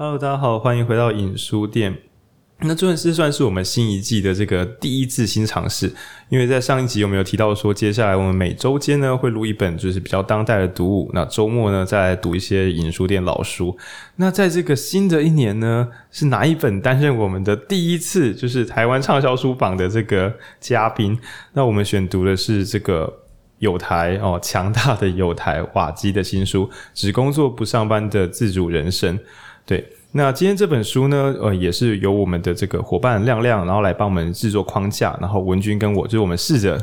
Hello，大家好，欢迎回到影书店。那这是算是我们新一季的这个第一次新尝试，因为在上一集有没有提到说，接下来我们每周间呢会录一本就是比较当代的读物，那周末呢再来读一些影书店老书。那在这个新的一年呢，是哪一本担任我们的第一次就是台湾畅销书榜的这个嘉宾？那我们选读的是这个友台哦，强大的友台瓦基的新书《只工作不上班的自主人生》。对，那今天这本书呢，呃，也是由我们的这个伙伴亮亮，然后来帮我们制作框架，然后文君跟我，就是我们试着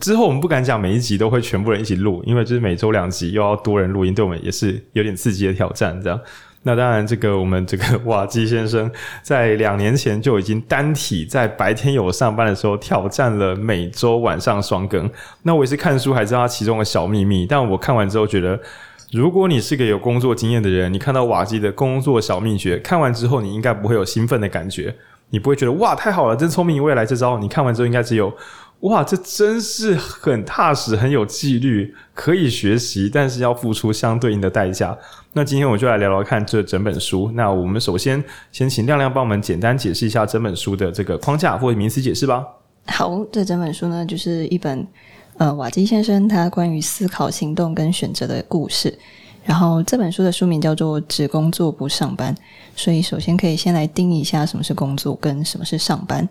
之后我们不敢讲每一集都会全部人一起录，因为就是每周两集又要多人录音，对我们也是有点刺激的挑战，这样。那当然，这个我们这个瓦基先生在两年前就已经单体在白天有上班的时候挑战了每周晚上双更。那我也是看书还知道他其中的小秘密，但我看完之后觉得。如果你是个有工作经验的人，你看到瓦基的工作小秘诀，看完之后你应该不会有兴奋的感觉，你不会觉得哇太好了，真聪明，我也来这招。你看完之后应该只有哇，这真是很踏实，很有纪律，可以学习，但是要付出相对应的代价。那今天我就来聊聊看这整本书。那我们首先先请亮亮帮我们简单解释一下整本书的这个框架或者名词解释吧。好，这整本书呢就是一本。呃，瓦基先生他关于思考、行动跟选择的故事。然后这本书的书名叫做《只工作不上班》，所以首先可以先来定义一下什么是工作跟什么是上班。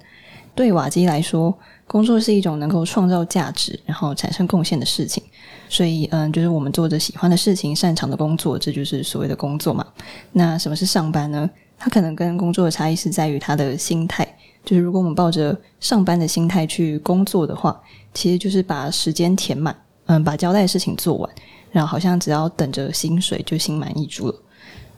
对瓦基来说，工作是一种能够创造价值，然后产生贡献的事情。所以，嗯，就是我们做着喜欢的事情、擅长的工作，这就是所谓的工作嘛。那什么是上班呢？它可能跟工作的差异是在于他的心态。就是如果我们抱着上班的心态去工作的话，其实就是把时间填满，嗯，把交代的事情做完，然后好像只要等着薪水就心满意足了。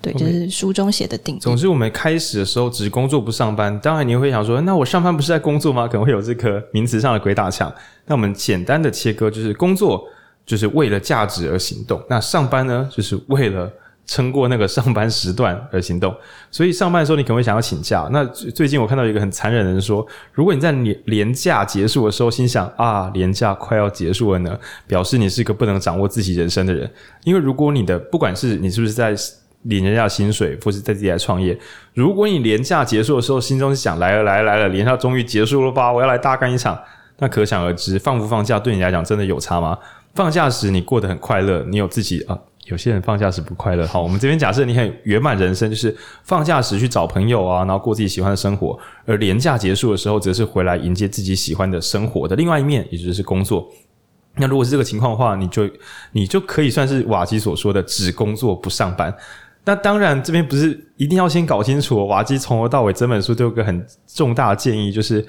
对，这、就是书中写的定义。总之，我们开始的时候只工作不上班，当然你会想说，那我上班不是在工作吗？可能会有这个名词上的鬼打墙。那我们简单的切割，就是工作就是为了价值而行动，那上班呢，就是为了。撑过那个上班时段而行动，所以上班的时候你可能会想要请假。那最近我看到一个很残忍的人说，如果你在年年假结束的时候心想啊，年假快要结束了呢，表示你是一个不能掌握自己人生的人。因为如果你的不管是你是不是在领人家薪水，或是在自己来创业，如果你年假结束的时候心中想来了来了来了，年假终于结束了吧，我要来大干一场，那可想而知，放不放假对你来讲真的有差吗？放假时你过得很快乐，你有自己啊。有些人放假时不快乐。好，我们这边假设你很圆满人生，就是放假时去找朋友啊，然后过自己喜欢的生活；而年假结束的时候，则是回来迎接自己喜欢的生活的另外一面，也就是工作。那如果是这个情况的话，你就你就可以算是瓦基所说的只工作不上班。那当然，这边不是一定要先搞清楚。瓦基从头到尾整本书都有个很重大的建议，就是。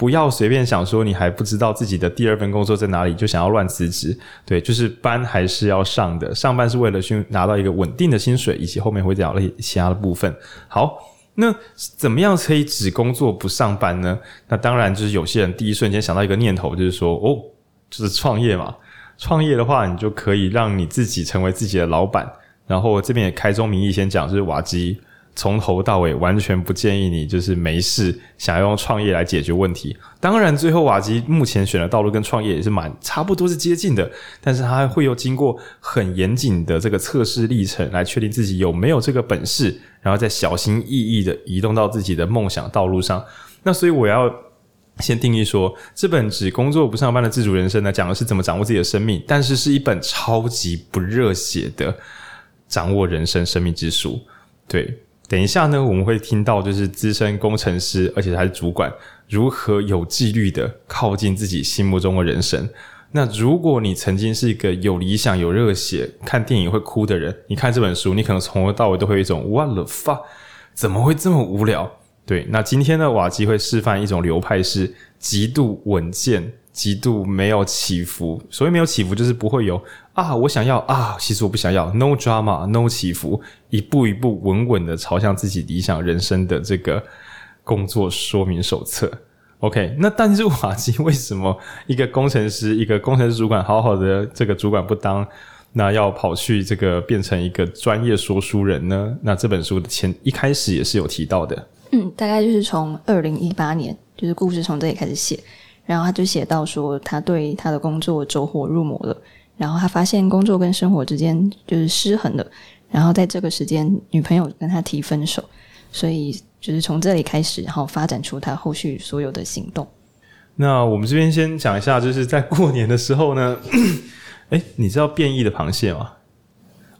不要随便想说你还不知道自己的第二份工作在哪里，就想要乱辞职。对，就是班还是要上的。上班是为了去拿到一个稳定的薪水，以及后面会讲了其他的部分。好，那怎么样可以只工作不上班呢？那当然就是有些人第一瞬间想到一个念头，就是说哦，就是创业嘛。创业的话，你就可以让你自己成为自己的老板。然后这边也开宗明义先讲，就是瓦基。从头到尾完全不建议你，就是没事想要用创业来解决问题。当然，最后瓦基目前选的道路跟创业也是蛮差不多是接近的，但是他会有经过很严谨的这个测试历程来确定自己有没有这个本事，然后再小心翼翼的移动到自己的梦想道路上。那所以我要先定义说，这本只工作不上班的自主人生呢，讲的是怎么掌握自己的生命，但是是一本超级不热血的掌握人生生命之书。对。等一下呢，我们会听到就是资深工程师，而且还是主管，如何有纪律的靠近自己心目中的人生。那如果你曾经是一个有理想、有热血、看电影会哭的人，你看这本书，你可能从头到尾都会有一种 What the fuck？怎么会这么无聊？对，那今天呢，瓦基会示范一种流派是极度稳健。极度没有起伏，所谓没有起伏，就是不会有啊，我想要啊，其实我不想要，no drama，no 起伏，一步一步稳稳的朝向自己理想人生的这个工作说明手册。OK，那但是瓦基为什么一个工程师，一个工程师主管，好好的这个主管不当，那要跑去这个变成一个专业说书人呢？那这本书的前一开始也是有提到的，嗯，大概就是从二零一八年，就是故事从这里开始写。然后他就写到说，他对他的工作走火入魔了。然后他发现工作跟生活之间就是失衡了。然后在这个时间，女朋友跟他提分手，所以就是从这里开始，然后发展出他后续所有的行动。那我们这边先讲一下，就是在过年的时候呢，诶，你知道变异的螃蟹吗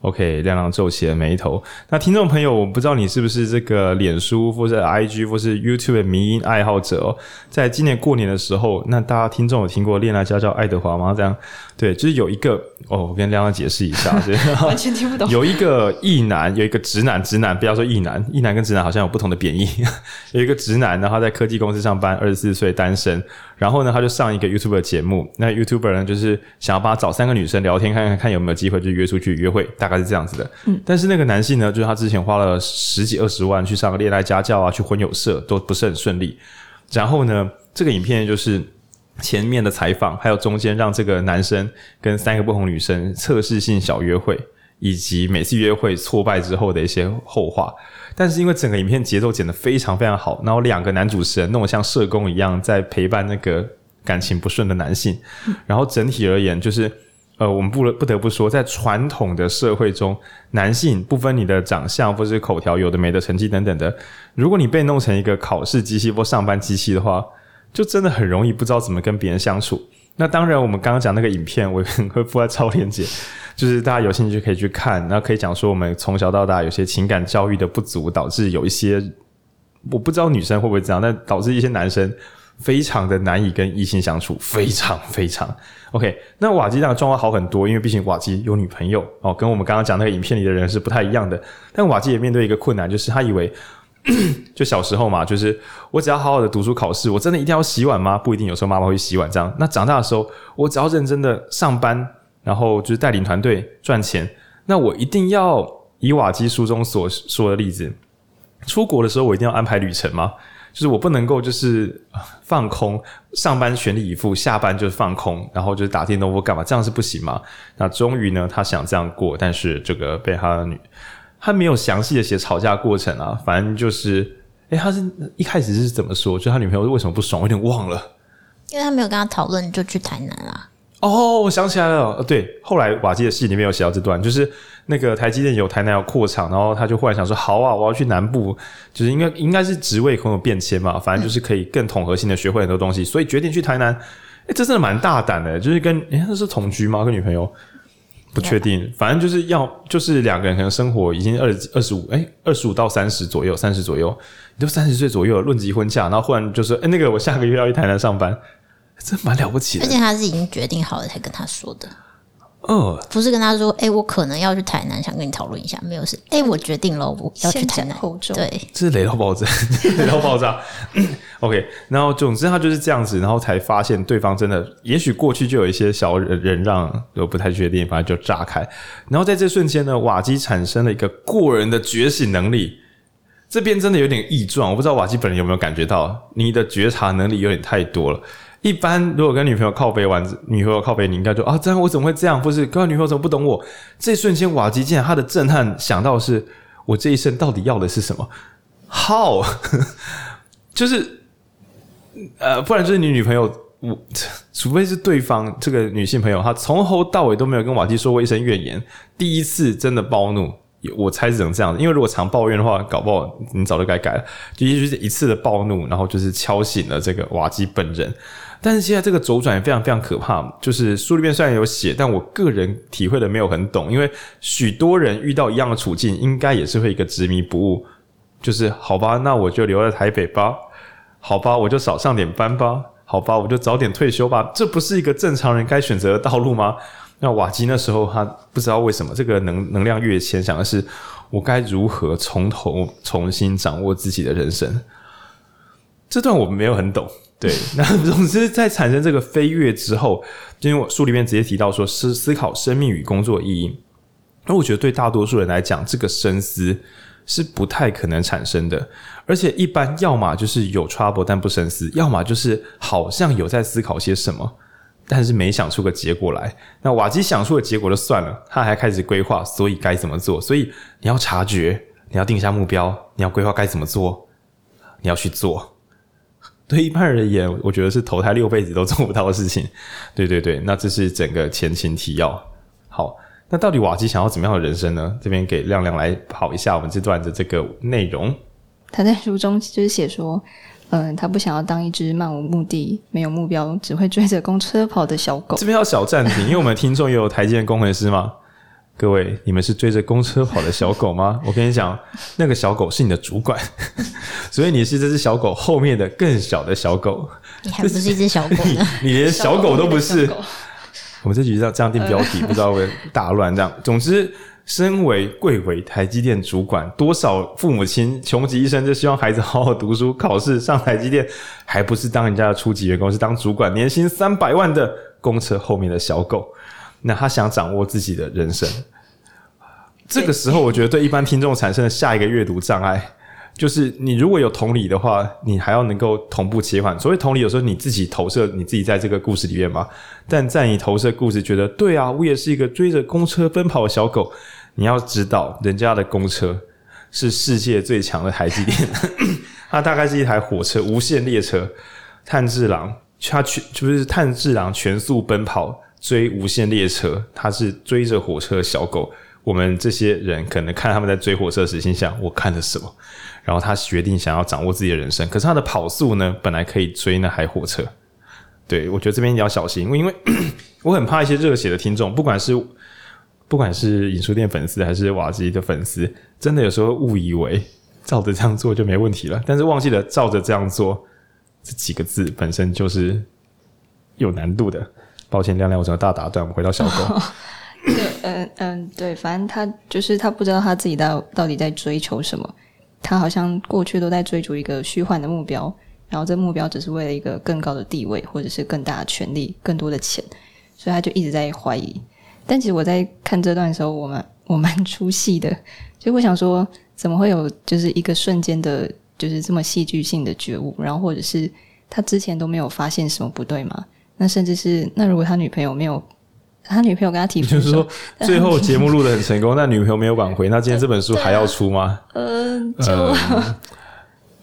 ？OK，亮亮皱起了眉头。那听众朋友，我不知道你是不是这个脸书或者 IG 或是 YouTube 的迷音爱好者哦。在今年过年的时候，那大家听众有听过恋爱家教爱德华吗？这样对，就是有一个哦，我跟亮亮解释一下，完全听不懂。有一个异男，有一个直男，直男不要说异男，异男跟直男好像有不同的贬义。有一个直男，然后在科技公司上班，二十四岁，单身。然后呢，他就上一个 YouTube 的节目。那 YouTuber 呢，就是想要帮他找三个女生聊天，看看看有没有机会就约出去约会，大概是这样子的。嗯。但是那个男性呢，就是他之前花了十几二十万去上个恋爱家教啊，去婚友社都不是很顺利。然后呢，这个影片就是前面的采访，还有中间让这个男生跟三个不同女生测试性小约会，以及每次约会挫败之后的一些后话。但是因为整个影片节奏剪得非常非常好，然后两个男主持人弄得像社工一样在陪伴那个感情不顺的男性，然后整体而言就是，呃，我们不不得不说，在传统的社会中，男性不分你的长相或是口条，有的没的成绩等等的，如果你被弄成一个考试机器或上班机器的话，就真的很容易不知道怎么跟别人相处。那当然，我们刚刚讲那个影片，我会附在超链接。就是大家有兴趣可以去看，然后可以讲说我们从小到大有些情感教育的不足，导致有一些我不知道女生会不会这样，但导致一些男生非常的难以跟异性相处，非常非常 OK。那瓦基这样的状况好很多，因为毕竟瓦基有女朋友哦，跟我们刚刚讲那个影片里的人是不太一样的。但瓦基也面对一个困难，就是他以为就小时候嘛，就是我只要好好的读书考试，我真的一定要洗碗吗？不一定，有时候妈妈会洗碗这样。那长大的时候，我只要认真的上班。然后就是带领团队赚钱，那我一定要以瓦基书中所说的例子，出国的时候我一定要安排旅程吗？就是我不能够就是放空，上班全力以赴，下班就是放空，然后就是打电动或干嘛，这样是不行嘛？那终于呢，他想这样过，但是这个被他的女，他没有详细的写吵架过程啊，反正就是，诶，他是一开始是怎么说？就他女朋友为什么不爽？我有点忘了，因为他没有跟他讨论，就去台南啊。哦，我想起来了，对，后来瓦基的戏里面有写到这段，就是那个台积电有台南要扩厂，然后他就忽然想说，好啊，我要去南部，就是应该应该是职位可能有变迁嘛，反正就是可以更统合性的学会很多东西，所以决定去台南。诶，这真的蛮大胆的，就是跟诶，那是同居吗？跟女朋友不确定，反正就是要就是两个人可能生活已经二二十五，诶，二十五到三十左右，三十左右，你都三十岁左右论及婚嫁，然后忽然就说，诶，那个我下个月要去台南上班。真蛮了不起的，而且他是已经决定好了才跟他说的。哦，不是跟他说，哎、欸，我可能要去台南，想跟你讨论一下。没有事，哎、欸，我决定了，我要去台南。对，这是雷到爆炸，雷到爆炸。OK，然后总之他就是这样子，然后才发现对方真的，也许过去就有一些小忍忍让，我不太确定，反正就炸开。然后在这瞬间呢，瓦基产生了一个过人的觉醒能力。这边真的有点异状，我不知道瓦基本人有没有感觉到，你的觉察能力有点太多了。一般如果跟女朋友靠背玩，女朋友靠背，你应该就啊，这样我怎么会这样？或是跟女朋友怎么不懂我？这一瞬间，瓦基竟然他的震撼想到是，我这一生到底要的是什么？How？就是呃，不然就是你女朋友，我除非是对方这个女性朋友，她从头到尾都没有跟瓦基说过一声怨言，第一次真的暴怒，我猜只能这样，因为如果常抱怨的话，搞不好你早就该改了。就也许是一次的暴怒，然后就是敲醒了这个瓦基本人。但是现在这个周转也非常非常可怕，就是书里面虽然有写，但我个人体会的没有很懂，因为许多人遇到一样的处境，应该也是会一个执迷不悟，就是好吧，那我就留在台北吧，好吧，我就少上点班吧，好吧，我就早点退休吧，这不是一个正常人该选择的道路吗？那瓦基那时候他不知道为什么这个能能量跃迁，想的是我该如何从头重新掌握自己的人生，这段我没有很懂。对，那总之在产生这个飞跃之后，因为我书里面直接提到说思思考生命与工作意义，那我觉得对大多数人来讲，这个深思是不太可能产生的，而且一般要么就是有 trouble 但不深思，要么就是好像有在思考些什么，但是没想出个结果来。那瓦基想出的结果就算了，他还开始规划，所以该怎么做？所以你要察觉，你要定下目标，你要规划该怎么做，你要去做。对一般人而言，我觉得是投胎六辈子都做不到的事情。对对对，那这是整个前情提要。好，那到底瓦基想要怎么样的人生呢？这边给亮亮来跑一下我们这段的这个内容。他在书中就是写说，嗯、呃，他不想要当一只漫无目的、没有目标、只会追着公车跑的小狗。这边要小暂停，因为我们听众也有台积电工程师嘛。各位，你们是追着公车跑的小狗吗？我跟你讲，那个小狗是你的主管，所以你是这只小狗后面的更小的小狗。你还不是一只小狗呢？你，你连小狗都不是。我们这局要这样定标题，不知道会大乱这样。总之，身为贵为台积电主管，多少父母亲穷极一生就希望孩子好好读书、考试上台积电，还不是当人家的初级员工，是当主管，年薪三百万的公车后面的小狗。那他想掌握自己的人生，这个时候，我觉得对一般听众产生的下一个阅读障碍。就是你如果有同理的话，你还要能够同步切换。所谓同理，有时候你自己投射你自己在这个故事里面嘛。但在你投射故事，觉得对啊，我也是一个追着公车奔跑的小狗。你要知道，人家的公车是世界最强的台积电，它大概是一台火车，无限列车。炭治郎，他全就是炭治郎全速奔跑追无限列车，他是追着火车小狗。我们这些人可能看他们在追火车时，心想我看的什么？然后他决定想要掌握自己的人生，可是他的跑速呢，本来可以追那台火车。对，我觉得这边要小心，因为因为 我很怕一些热血的听众，不管是不管是影书店粉丝还是瓦基的粉丝，真的有时候误以为照着这样做就没问题了，但是忘记了照着这样做这几个字本身就是有难度的。抱歉，亮亮，我整个大打断，我们回到小狗。对，嗯嗯，对，反正他就是他不知道他自己到到底在追求什么。他好像过去都在追逐一个虚幻的目标，然后这目标只是为了一个更高的地位，或者是更大的权力、更多的钱，所以他就一直在怀疑。但其实我在看这段的时候，我蛮我蛮出戏的，就我想说，怎么会有就是一个瞬间的，就是这么戏剧性的觉悟，然后或者是他之前都没有发现什么不对吗？那甚至是那如果他女朋友没有。他女朋友跟他提分手，就是说 最后节目录得很成功，但女朋友没有挽回，那今天这本书还要出吗？嗯、呃，就、呃、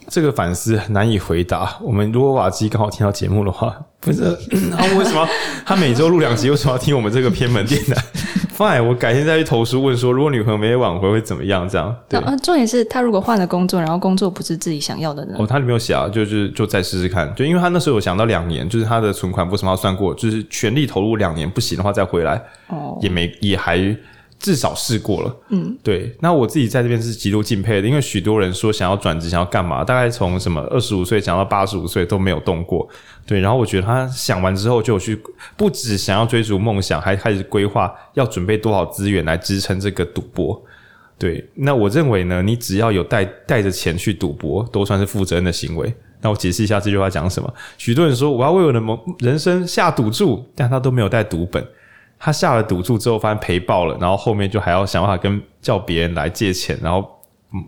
这个反思难以回答。我们如果瓦基刚好听到节目的话，不是他 为什么他每周录两集，为什么要听我们这个偏门电台？Fine，我改天再去投诉问说，如果女朋友没有挽回会怎么样？这样对。啊，重点是他如果换了工作，然后工作不是自己想要的呢？哦，他里面有写啊，就是就再试试看，就因为他那时候有想到两年，就是他的存款为什么要算过，就是全力投入两年不行的话再回来，哦，也没也还。至少试过了，嗯，对。那我自己在这边是极度敬佩的，因为许多人说想要转职，想要干嘛，大概从什么二十五岁讲到八十五岁都没有动过，对。然后我觉得他想完之后就有去，不止想要追逐梦想，还开始规划要准备多少资源来支撑这个赌博，对。那我认为呢，你只要有带带着钱去赌博，都算是负责任的行为。那我解释一下这句话讲什么？许多人说我要为我的梦人生下赌注，但他都没有带赌本。他下了赌注之后，发现赔爆了，然后后面就还要想办法跟叫别人来借钱，然后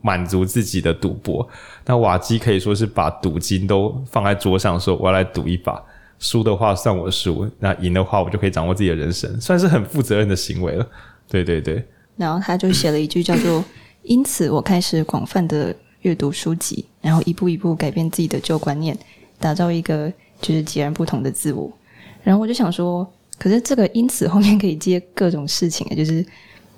满足自己的赌博。那瓦基可以说是把赌金都放在桌上，说我要来赌一把，输的话算我输，那赢的话我就可以掌握自己的人生，算是很负责任的行为了。对对对。然后他就写了一句叫做：“因此我开始广泛的阅读书籍，然后一步一步改变自己的旧观念，打造一个就是截然不同的自我。”然后我就想说。可是这个因此后面可以接各种事情，就是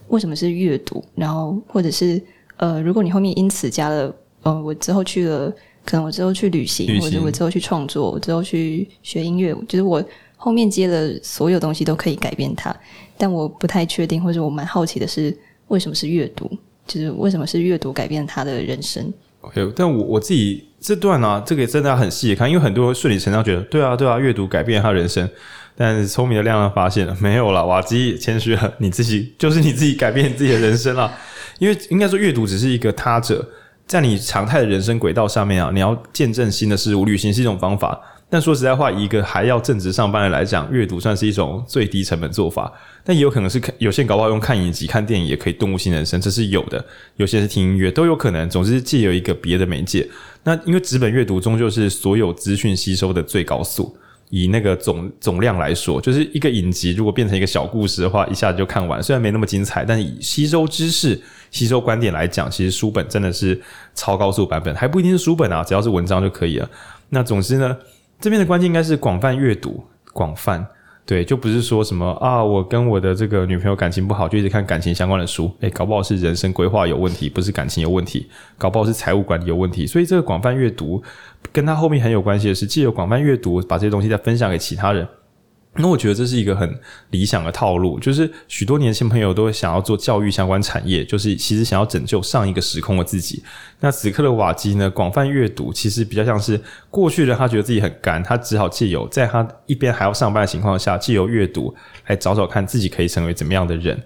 为什么是阅读，然后或者是呃，如果你后面因此加了呃，我之后去了，可能我之后去旅行，旅行或者我之后去创作，我之后去学音乐，就是我后面接的所有东西都可以改变它。但我不太确定，或者我蛮好奇的是，为什么是阅读？就是为什么是阅读改变他的人生？OK，但我我自己这段呢、啊，这个也真的要很细看，因为很多人顺理成章觉得，对啊，对啊，阅读改变他人生。但是聪明的亮亮发现了没有了，瓦基谦虚了，你自己就是你自己改变自己的人生了。因为应该说阅读只是一个他者，在你常态的人生轨道上面啊，你要见证新的事物，旅行是一种方法。但说实在话，一个还要正职上班的来讲，阅读算是一种最低成本做法。但也有可能是看有些搞不好用看影集、看电影也可以顿悟新人生，这是有的。有些是听音乐都有可能。总之，借由一个别的媒介。那因为纸本阅读终究是所有资讯吸收的最高速。以那个总总量来说，就是一个影集，如果变成一个小故事的话，一下子就看完。虽然没那么精彩，但以吸收知识、吸收观点来讲，其实书本真的是超高速版本，还不一定是书本啊，只要是文章就可以了。那总之呢，这边的关键应该是广泛阅读，广泛。对，就不是说什么啊，我跟我的这个女朋友感情不好，就一直看感情相关的书。诶，搞不好是人生规划有问题，不是感情有问题，搞不好是财务管理有问题。所以这个广泛阅读，跟他后面很有关系的是，既有广泛阅读，把这些东西再分享给其他人。那我觉得这是一个很理想的套路，就是许多年轻朋友都会想要做教育相关产业，就是其实想要拯救上一个时空的自己。那此刻的瓦基呢，广泛阅读其实比较像是过去的他觉得自己很干，他只好借由在他一边还要上班的情况下，借由阅读来找找看自己可以成为怎么样的人。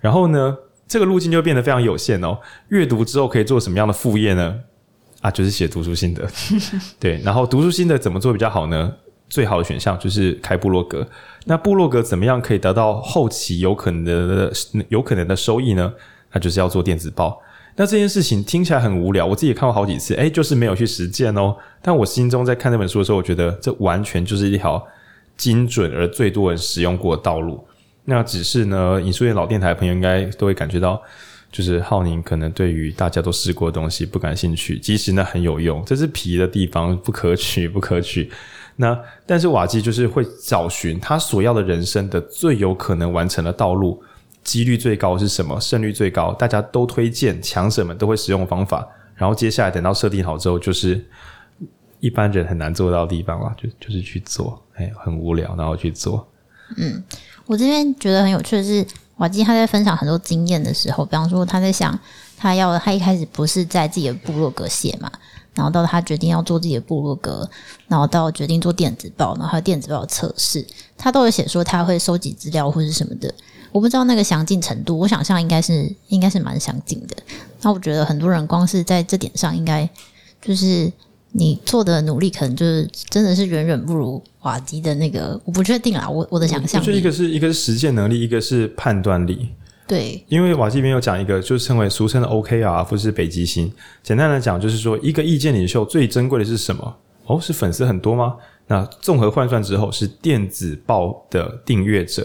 然后呢，这个路径就变得非常有限哦。阅读之后可以做什么样的副业呢？啊，就是写读书心得。对，然后读书心得怎么做比较好呢？最好的选项就是开部落格。那部落格怎么样可以得到后期有可能的、有可能的收益呢？那就是要做电子报。那这件事情听起来很无聊，我自己也看过好几次，诶，就是没有去实践哦。但我心中在看这本书的时候，我觉得这完全就是一条精准而最多人使用过的道路。那只是呢，影书院老电台朋友应该都会感觉到，就是浩宁可能对于大家都试过的东西不感兴趣，即使那很有用，这是皮的地方，不可取，不可取。那但是瓦基就是会找寻他所要的人生的最有可能完成的道路，几率最高是什么？胜率最高，大家都推荐，强者们都会使用方法。然后接下来等到设定好之后，就是一般人很难做到的地方了，就就是去做，哎，很无聊，然后去做。嗯，我这边觉得很有趣的是，瓦基他在分享很多经验的时候，比方说他在想，他要他一开始不是在自己的部落格写嘛。然后到他决定要做自己的部落格，然后到决定做电子报，然后还有电子报的测试，他都有写说他会收集资料或是什么的。我不知道那个详尽程度，我想象应该是应该是蛮详尽的。那我觉得很多人光是在这点上，应该就是你做的努力，可能就是真的是远远不如瓦基的那个。我不确定啦，我我的想象，就一个是一个是实践能力，一个是判断力。对，因为瓦基这边有讲一个，就是称为俗称的 OKR，或是北极星。简单来讲，就是说一个意见领袖最珍贵的是什么？哦，是粉丝很多吗？那综合换算之后，是电子报的订阅者。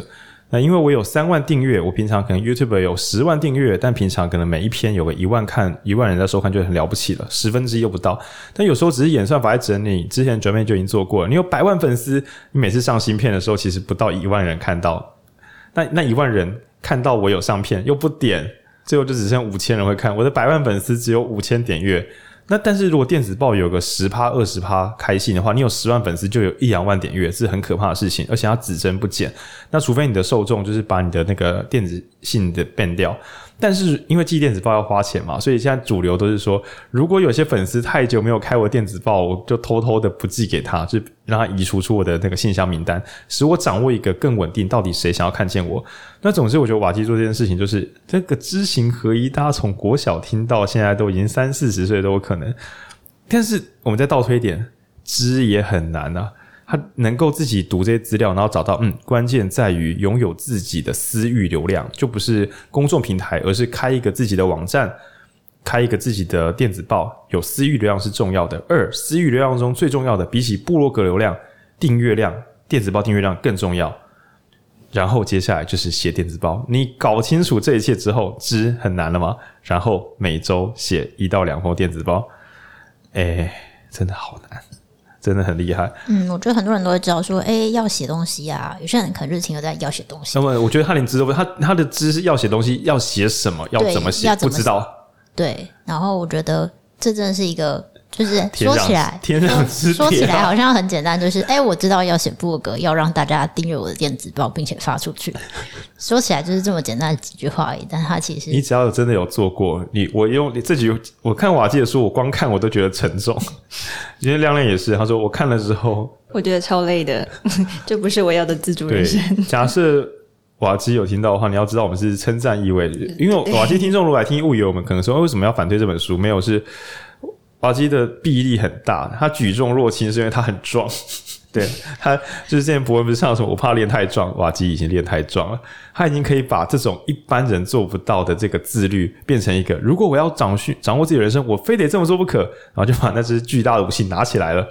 那因为我有三万订阅，我平常可能 YouTube 有十万订阅，但平常可能每一篇有个一万看，一万人在收看就很了不起了，十分之一又不到。但有时候只是演算法在整理，之前转变就已经做过了。你有百万粉丝，你每次上新片的时候，其实不到一万人看到，那那一万人。看到我有上片又不点，最后就只剩五千人会看。我的百万粉丝只有五千点阅。那但是如果电子报有个十趴二十趴开信的话，你有十万粉丝就有一两万点阅，是很可怕的事情，而且它只增不减。那除非你的受众就是把你的那个电子信的变掉。但是因为寄电子报要花钱嘛，所以现在主流都是说，如果有些粉丝太久没有开我电子报，我就偷偷的不寄给他，就让他移除出我的那个信箱名单，使我掌握一个更稳定，到底谁想要看见我。那总之，我觉得瓦基做这件事情，就是这个知行合一，大家从国小听到现在都已经三四十岁都有可能。但是我们再倒推一点，知也很难啊。他能够自己读这些资料，然后找到，嗯，关键在于拥有自己的私域流量，就不是公众平台，而是开一个自己的网站，开一个自己的电子报，有私域流量是重要的。二，私域流量中最重要的，比起部落格流量，订阅量，电子报订阅量更重要。然后接下来就是写电子报，你搞清楚这一切之后，知很难了吗？然后每周写一到两封电子报，哎，真的好难。真的很厉害。嗯，我觉得很多人都会知道说，哎、欸，要写东西啊。有些人可能日情有在要写东西。那么，我觉得他连知都不，他他的知是要写东西，要写什么，要怎么写，不知道。对，然后我觉得这真的是一个。就是说起来，天上之说起来好像很简单，就是哎、欸，我知道要写部落格，要让大家订阅我的电子报，并且发出去。说起来就是这么简单的几句话而已，但他其实你只要有真的有做过，你我用你自己，我看瓦基的书，我光看我都觉得沉重。因为亮亮也是，他说我看了之后，我觉得超累的，这不是我要的自主人生。假设瓦基有听到的话，你要知道我们是称赞意味，因为瓦基听众如果来听误以为我们可能说为什么要反对这本书，没有是。瓦基的臂力很大，他举重若轻是因为他很壮。对，他就是之前博文不是上说，我怕练太壮，瓦基已经练太壮了。他已经可以把这种一般人做不到的这个自律，变成一个如果我要掌训掌握自己的人生，我非得这么做不可。然后就把那只巨大的武器拿起来了，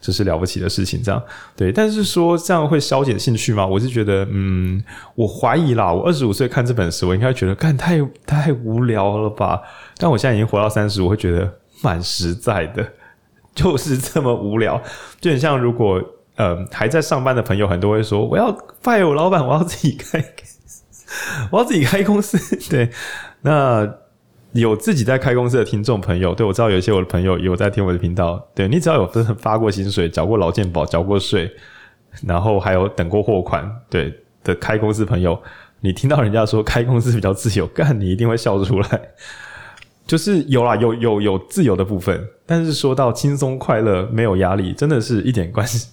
这是了不起的事情。这样对，但是说这样会消减兴趣吗？我是觉得，嗯，我怀疑啦。我二十五岁看这本书，我应该觉得，干太太无聊了吧？但我现在已经活到三十，我会觉得。蛮实在的，就是这么无聊，就很像如果呃还在上班的朋友，很多会说我要拜我老板，我要自己开，我要自己开公司。对，那有自己在开公司的听众朋友，对，我知道有一些我的朋友有在听我的频道。对，你只要有真的发过薪水、缴过劳健保、缴过税，然后还有等过货款，对的开公司朋友，你听到人家说开公司比较自由，干你一定会笑出来。就是有啦，有有有自由的部分，但是说到轻松快乐、没有压力，真的是一点关系。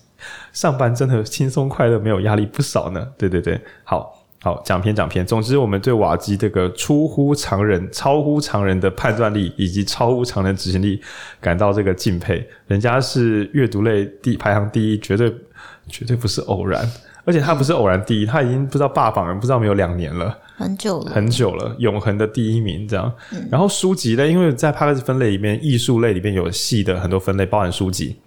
上班真的轻松快乐、没有压力不少呢。对对对，好好讲偏讲偏。总之，我们对瓦基这个出乎常人、超乎常人的判断力以及超乎常人执行力感到这个敬佩。人家是阅读类第排行第一，绝对绝对不是偶然。而且他不是偶然第一，他已经不知道霸榜了，不知道没有两年了。很久了，很久了，永恒的第一名这样。嗯、然后书籍类，因为在 Podcast 分类里面，艺术类里面有细的很多分类，包含书籍。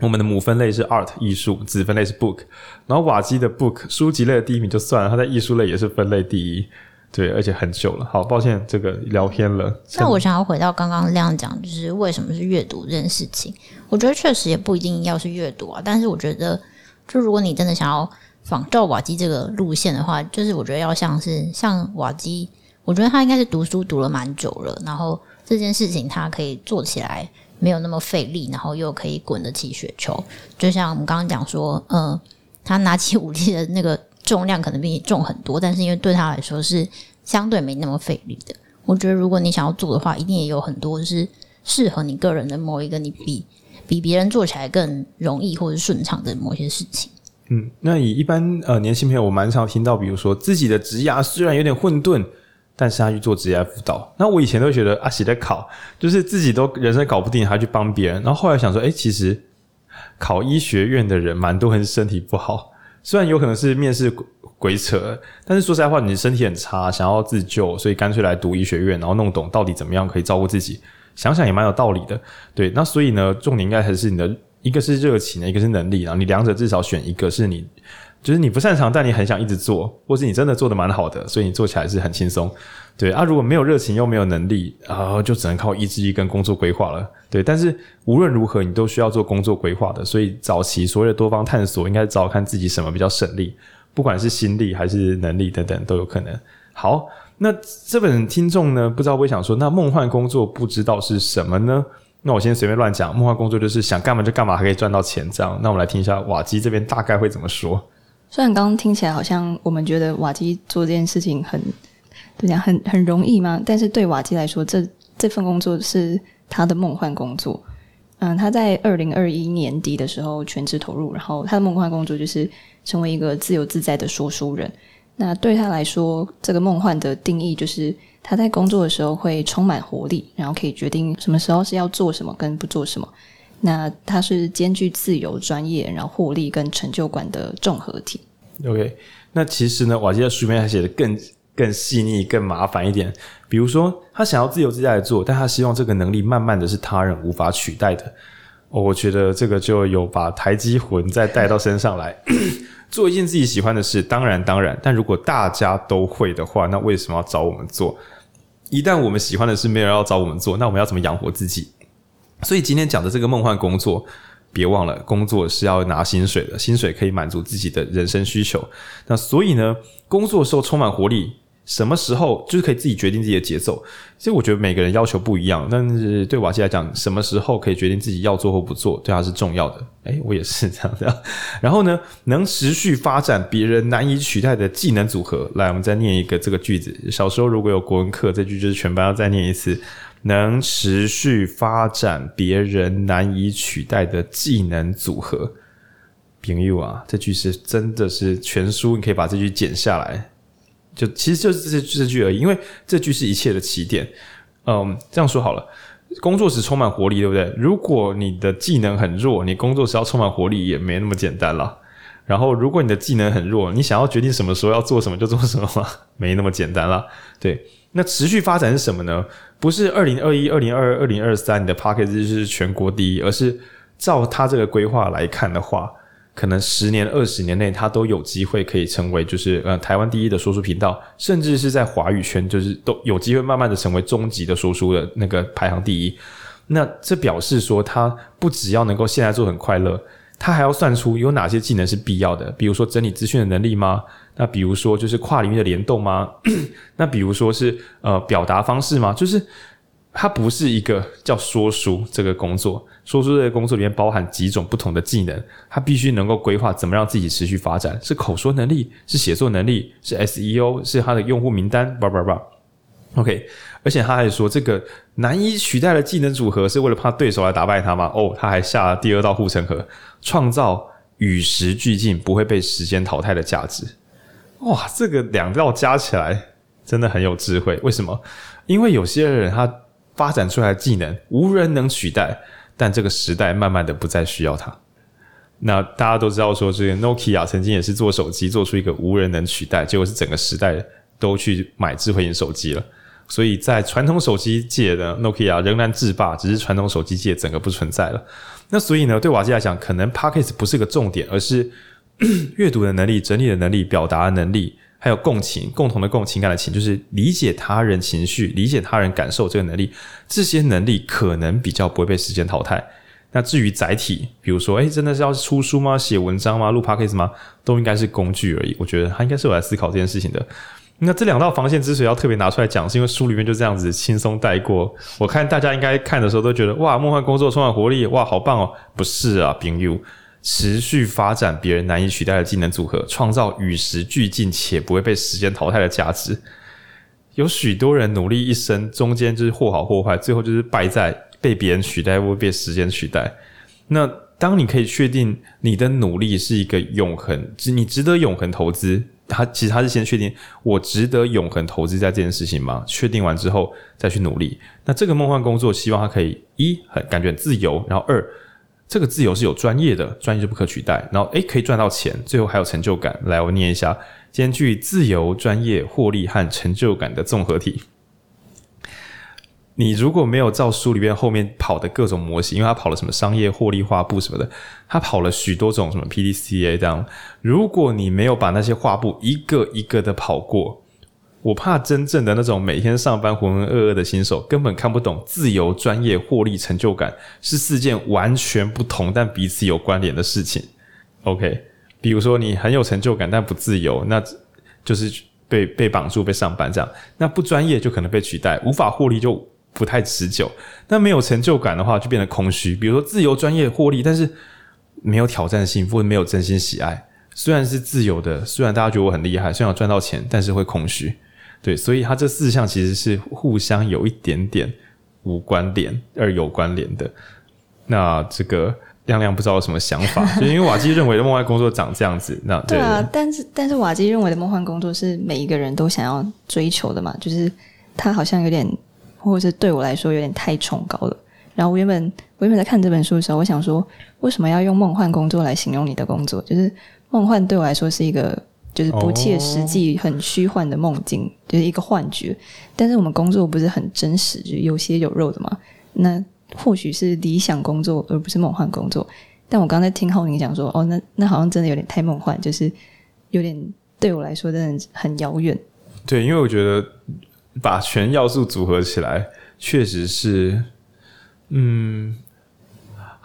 我们的母分类是 Art 艺术，子分类是 Book。然后瓦基的 Book 书籍类的第一名就算了，他在艺术类也是分类第一。对，而且很久了。好，抱歉，这个聊偏了。那我想要回到刚刚那样讲，就是为什么是阅读这件事情？我觉得确实也不一定要是阅读啊，但是我觉得，就如果你真的想要。仿照瓦基这个路线的话，就是我觉得要像是像瓦基，我觉得他应该是读书读了蛮久了，然后这件事情他可以做起来没有那么费力，然后又可以滚得起雪球。就像我们刚刚讲说，嗯，他拿起武器的那个重量可能比你重很多，但是因为对他来说是相对没那么费力的。我觉得如果你想要做的话，一定也有很多是适合你个人的某一个你比比别人做起来更容易或者顺畅的某些事情。嗯，那以一般呃年轻朋友，我蛮常听到，比如说自己的职涯虽然有点混沌，但是他去做职业辅导。那我以前都觉得啊，写的考就是自己都人生搞不定，还去帮别人。然后后来想说，哎、其实考医学院的人蛮多人身体不好，虽然有可能是面试鬼扯，但是说实在话，你身体很差，想要自救，所以干脆来读医学院，然后弄懂到底怎么样可以照顾自己。想想也蛮有道理的，对。那所以呢，重点应该还是你的。一个是热情，一个是能力，然后你两者至少选一个是你，就是你不擅长，但你很想一直做，或是你真的做得蛮好的，所以你做起来是很轻松。对啊，如果没有热情又没有能力啊，就只能靠意志力跟工作规划了。对，但是无论如何，你都需要做工作规划的，所以早期所谓的多方探索，应该找看自己什么比较省力，不管是心力还是能力等等都有可能。好，那这本听众呢，不知道会想说，那梦幻工作不知道是什么呢？那我先随便乱讲，梦幻工作就是想干嘛就干嘛，还可以赚到钱，这样。那我们来听一下瓦基这边大概会怎么说。虽然刚刚听起来好像我们觉得瓦基做这件事情很，对呀，很很容易嘛，但是对瓦基来说，这这份工作是他的梦幻工作。嗯，他在二零二一年底的时候全职投入，然后他的梦幻工作就是成为一个自由自在的说书人。那对他来说，这个梦幻的定义就是。他在工作的时候会充满活力，然后可以决定什么时候是要做什么跟不做什么。那他是兼具自由、专业，然后获利跟成就感的综合体。OK，那其实呢，瓦基在书面还写的更更细腻、更麻烦一点。比如说，他想要自由自在的做，但他希望这个能力慢慢的是他人无法取代的。我觉得这个就有把台积魂再带到身上来。做一件自己喜欢的事，当然当然，但如果大家都会的话，那为什么要找我们做？一旦我们喜欢的事没有人要找我们做，那我们要怎么养活自己？所以今天讲的这个梦幻工作，别忘了，工作是要拿薪水的，薪水可以满足自己的人生需求。那所以呢，工作的时候充满活力。什么时候就是可以自己决定自己的节奏？其实我觉得每个人要求不一样，但是对瓦西来讲，什么时候可以决定自己要做或不做，对他是重要的。诶，我也是这样的。然后呢，能持续发展别人难以取代的技能组合。来，我们再念一个这个句子。小时候如果有国文课，这句就是全班要再念一次：能持续发展别人难以取代的技能组合。朋友啊，这句是真的是全书，你可以把这句剪下来。就其实就是这这句而已，因为这句是一切的起点。嗯，这样说好了，工作时充满活力，对不对？如果你的技能很弱，你工作时要充满活力也没那么简单了。然后，如果你的技能很弱，你想要决定什么时候要做什么就做什么，没那么简单了。对，那持续发展是什么呢？不是二零二一、二零二二、二零二三你的 Podcast 是全国第一，而是照他这个规划来看的话。可能十年、二十年内，他都有机会可以成为，就是呃台湾第一的说书频道，甚至是在华语圈，就是都有机会慢慢的成为终极的说书的那个排行第一。那这表示说，他不只要能够现在做很快乐，他还要算出有哪些技能是必要的，比如说整理资讯的能力吗？那比如说就是跨领域的联动吗？那比如说是呃表达方式吗？就是它不是一个叫说书这个工作，说书这个工作里面包含几种不同的技能，他必须能够规划怎么让自己持续发展，是口说能力，是写作能力，是 SEO，是他的用户名单，叭叭叭。OK，而且他还说这个难以取代的技能组合是为了怕对手来打败他吗？哦，他还下了第二道护城河，创造与时俱进、不会被时间淘汰的价值。哇，这个两道加起来真的很有智慧。为什么？因为有些人他发展出来的技能无人能取代，但这个时代慢慢的不再需要它。那大家都知道说，这个 Nokia 曾经也是做手机做出一个无人能取代，结果是整个时代都去买智慧型手机了。所以在传统手机界的 Nokia 仍然制霸，只是传统手机界整个不存在了。那所以呢，对瓦基来讲，可能 Podcast 不是个重点，而是 阅读的能力、整理的能力、表达的能力，还有共情、共同的共情感的情，就是理解他人情绪、理解他人感受这个能力。这些能力可能比较不会被时间淘汰。那至于载体，比如说，诶，真的是要出书吗？写文章吗？录 Podcast 吗？都应该是工具而已。我觉得他应该是有来思考这件事情的。那这两道防线之所以要特别拿出来讲，是因为书里面就这样子轻松带过。我看大家应该看的时候都觉得哇，梦幻工作充满活力，哇，好棒哦！不是啊，朋友，持续发展别人难以取代的技能组合，创造与时俱进且不会被时间淘汰的价值。有许多人努力一生，中间就是或好或坏，最后就是败在被别人取代或被时间取代。那当你可以确定你的努力是一个永恒，你值得永恒投资。他其实他是先确定我值得永恒投资在这件事情吗？确定完之后再去努力。那这个梦幻工作，希望他可以一很感觉很自由，然后二这个自由是有专业的，专业就不可取代。然后诶可以赚到钱，最后还有成就感。来，我念一下：兼具自由、专业、获利和成就感的综合体。你如果没有照书里面后面跑的各种模型，因为他跑了什么商业获利画布什么的，他跑了许多种什么 PDCA 这样。如果你没有把那些画布一个一个的跑过，我怕真正的那种每天上班浑浑噩噩的新手根本看不懂自由、专业、获利、成就感是四件完全不同但彼此有关联的事情。OK，比如说你很有成就感但不自由，那就是被被绑住被上班这样。那不专业就可能被取代，无法获利就。不太持久，那没有成就感的话，就变得空虚。比如说自由、专业、获利，但是没有挑战性，或者没有真心喜爱。虽然是自由的，虽然大家觉得我很厉害，虽然我赚到钱，但是会空虚。对，所以它这四项其实是互相有一点点无关联而有关联的。那这个亮亮不知道有什么想法，就因为瓦基认为的梦幻工作长这样子。那对，对啊，但是但是瓦基认为的梦幻工作是每一个人都想要追求的嘛，就是他好像有点。或者是对我来说有点太崇高了。然后我原本我原本在看这本书的时候，我想说，为什么要用梦幻工作来形容你的工作？就是梦幻对我来说是一个就是不切实际、很虚幻的梦境，就是一个幻觉。但是我们工作不是很真实，就是有血有肉的嘛？那或许是理想工作，而不是梦幻工作。但我刚才听浩宁讲说，哦，那那好像真的有点太梦幻，就是有点对我来说真的很遥远。对，因为我觉得。把全要素组合起来，确实是，嗯，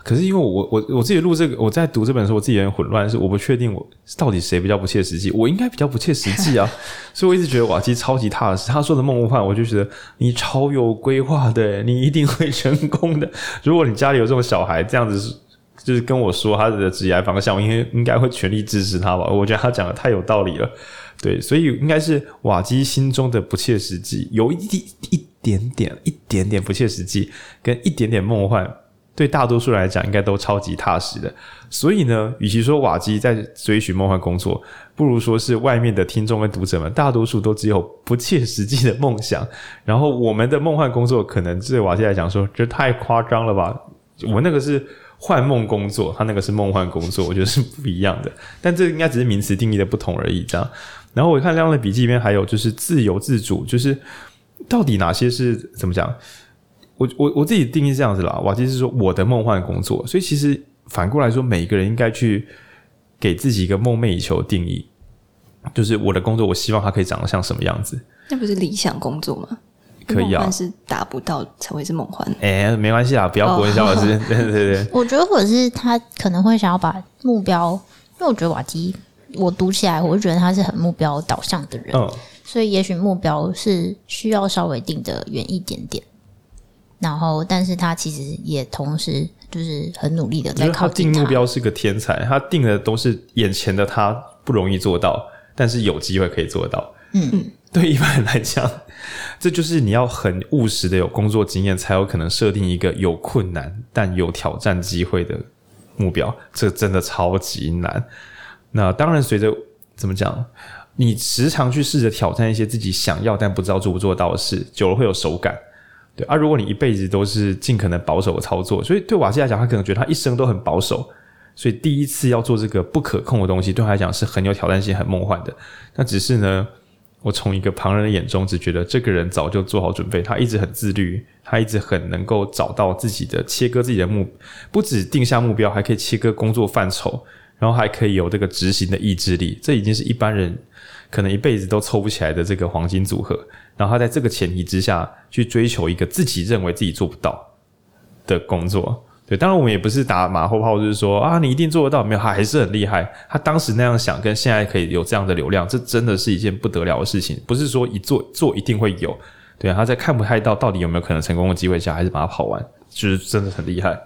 可是因为我我我自己录这个，我在读这本书，我自己有点混乱，是我不确定我到底谁比较不切实际，我应该比较不切实际啊，所以我一直觉得瓦基超级踏实。他说的梦幻，我就觉得你超有规划的，你一定会成功的。如果你家里有这种小孩，这样子就是跟我说他的职业方向，我应该应该会全力支持他吧。我觉得他讲的太有道理了。对，所以应该是瓦基心中的不切实际，有一点一点点、一点点不切实际，跟一点点梦幻，对大多数来讲，应该都超级踏实的。所以呢，与其说瓦基在追寻梦幻工作，不如说是外面的听众跟读者们，大多数都只有不切实际的梦想。然后我们的梦幻工作，可能对瓦基来讲说，这太夸张了吧？我那个是幻梦工作，他那个是梦幻工作，我觉得是不一样的。但这应该只是名词定义的不同而已，这样。然后我看亮亮的笔记里面还有就是自由自主，就是到底哪些是怎么讲？我我我自己定义是这样子啦，瓦基是说我的梦幻工作，所以其实反过来说，每一个人应该去给自己一个梦寐以求的定义，就是我的工作，我希望它可以长得像什么样子？那不是理想工作吗？可以啊，梦幻是达不到才会是梦幻。哎、欸，没关系啊，不要国文小老师。Oh. 对对对，我觉得或者是他可能会想要把目标，因为我觉得瓦基，我读起来我就觉得他是很目标导向的人，嗯，所以也许目标是需要稍微定的远一点点。然后，但是他其实也同时就是很努力的在靠近他。他定目标是个天才，他定的都是眼前的他不容易做到，但是有机会可以做到。嗯嗯，对一般人来讲，这就是你要很务实的有工作经验，才有可能设定一个有困难但有挑战机会的目标。这真的超级难。那当然，随着怎么讲，你时常去试着挑战一些自己想要但不知道做不做到的事，久了会有手感。对啊，如果你一辈子都是尽可能保守的操作，所以对瓦西来讲，他可能觉得他一生都很保守，所以第一次要做这个不可控的东西，对他来讲是很有挑战性、很梦幻的。那只是呢，我从一个旁人的眼中，只觉得这个人早就做好准备，他一直很自律，他一直很能够找到自己的切割自己的目，不止定下目标，还可以切割工作范畴，然后还可以有这个执行的意志力，这已经是一般人可能一辈子都凑不起来的这个黄金组合。然后他在这个前提之下去追求一个自己认为自己做不到的工作，对，当然我们也不是打马后炮，就是说啊，你一定做得到，没有，他还是很厉害。他当时那样想，跟现在可以有这样的流量，这真的是一件不得了的事情。不是说一做做一定会有，对，他在看不太到到底有没有可能成功的机会下，还是把它跑完，就是真的很厉害。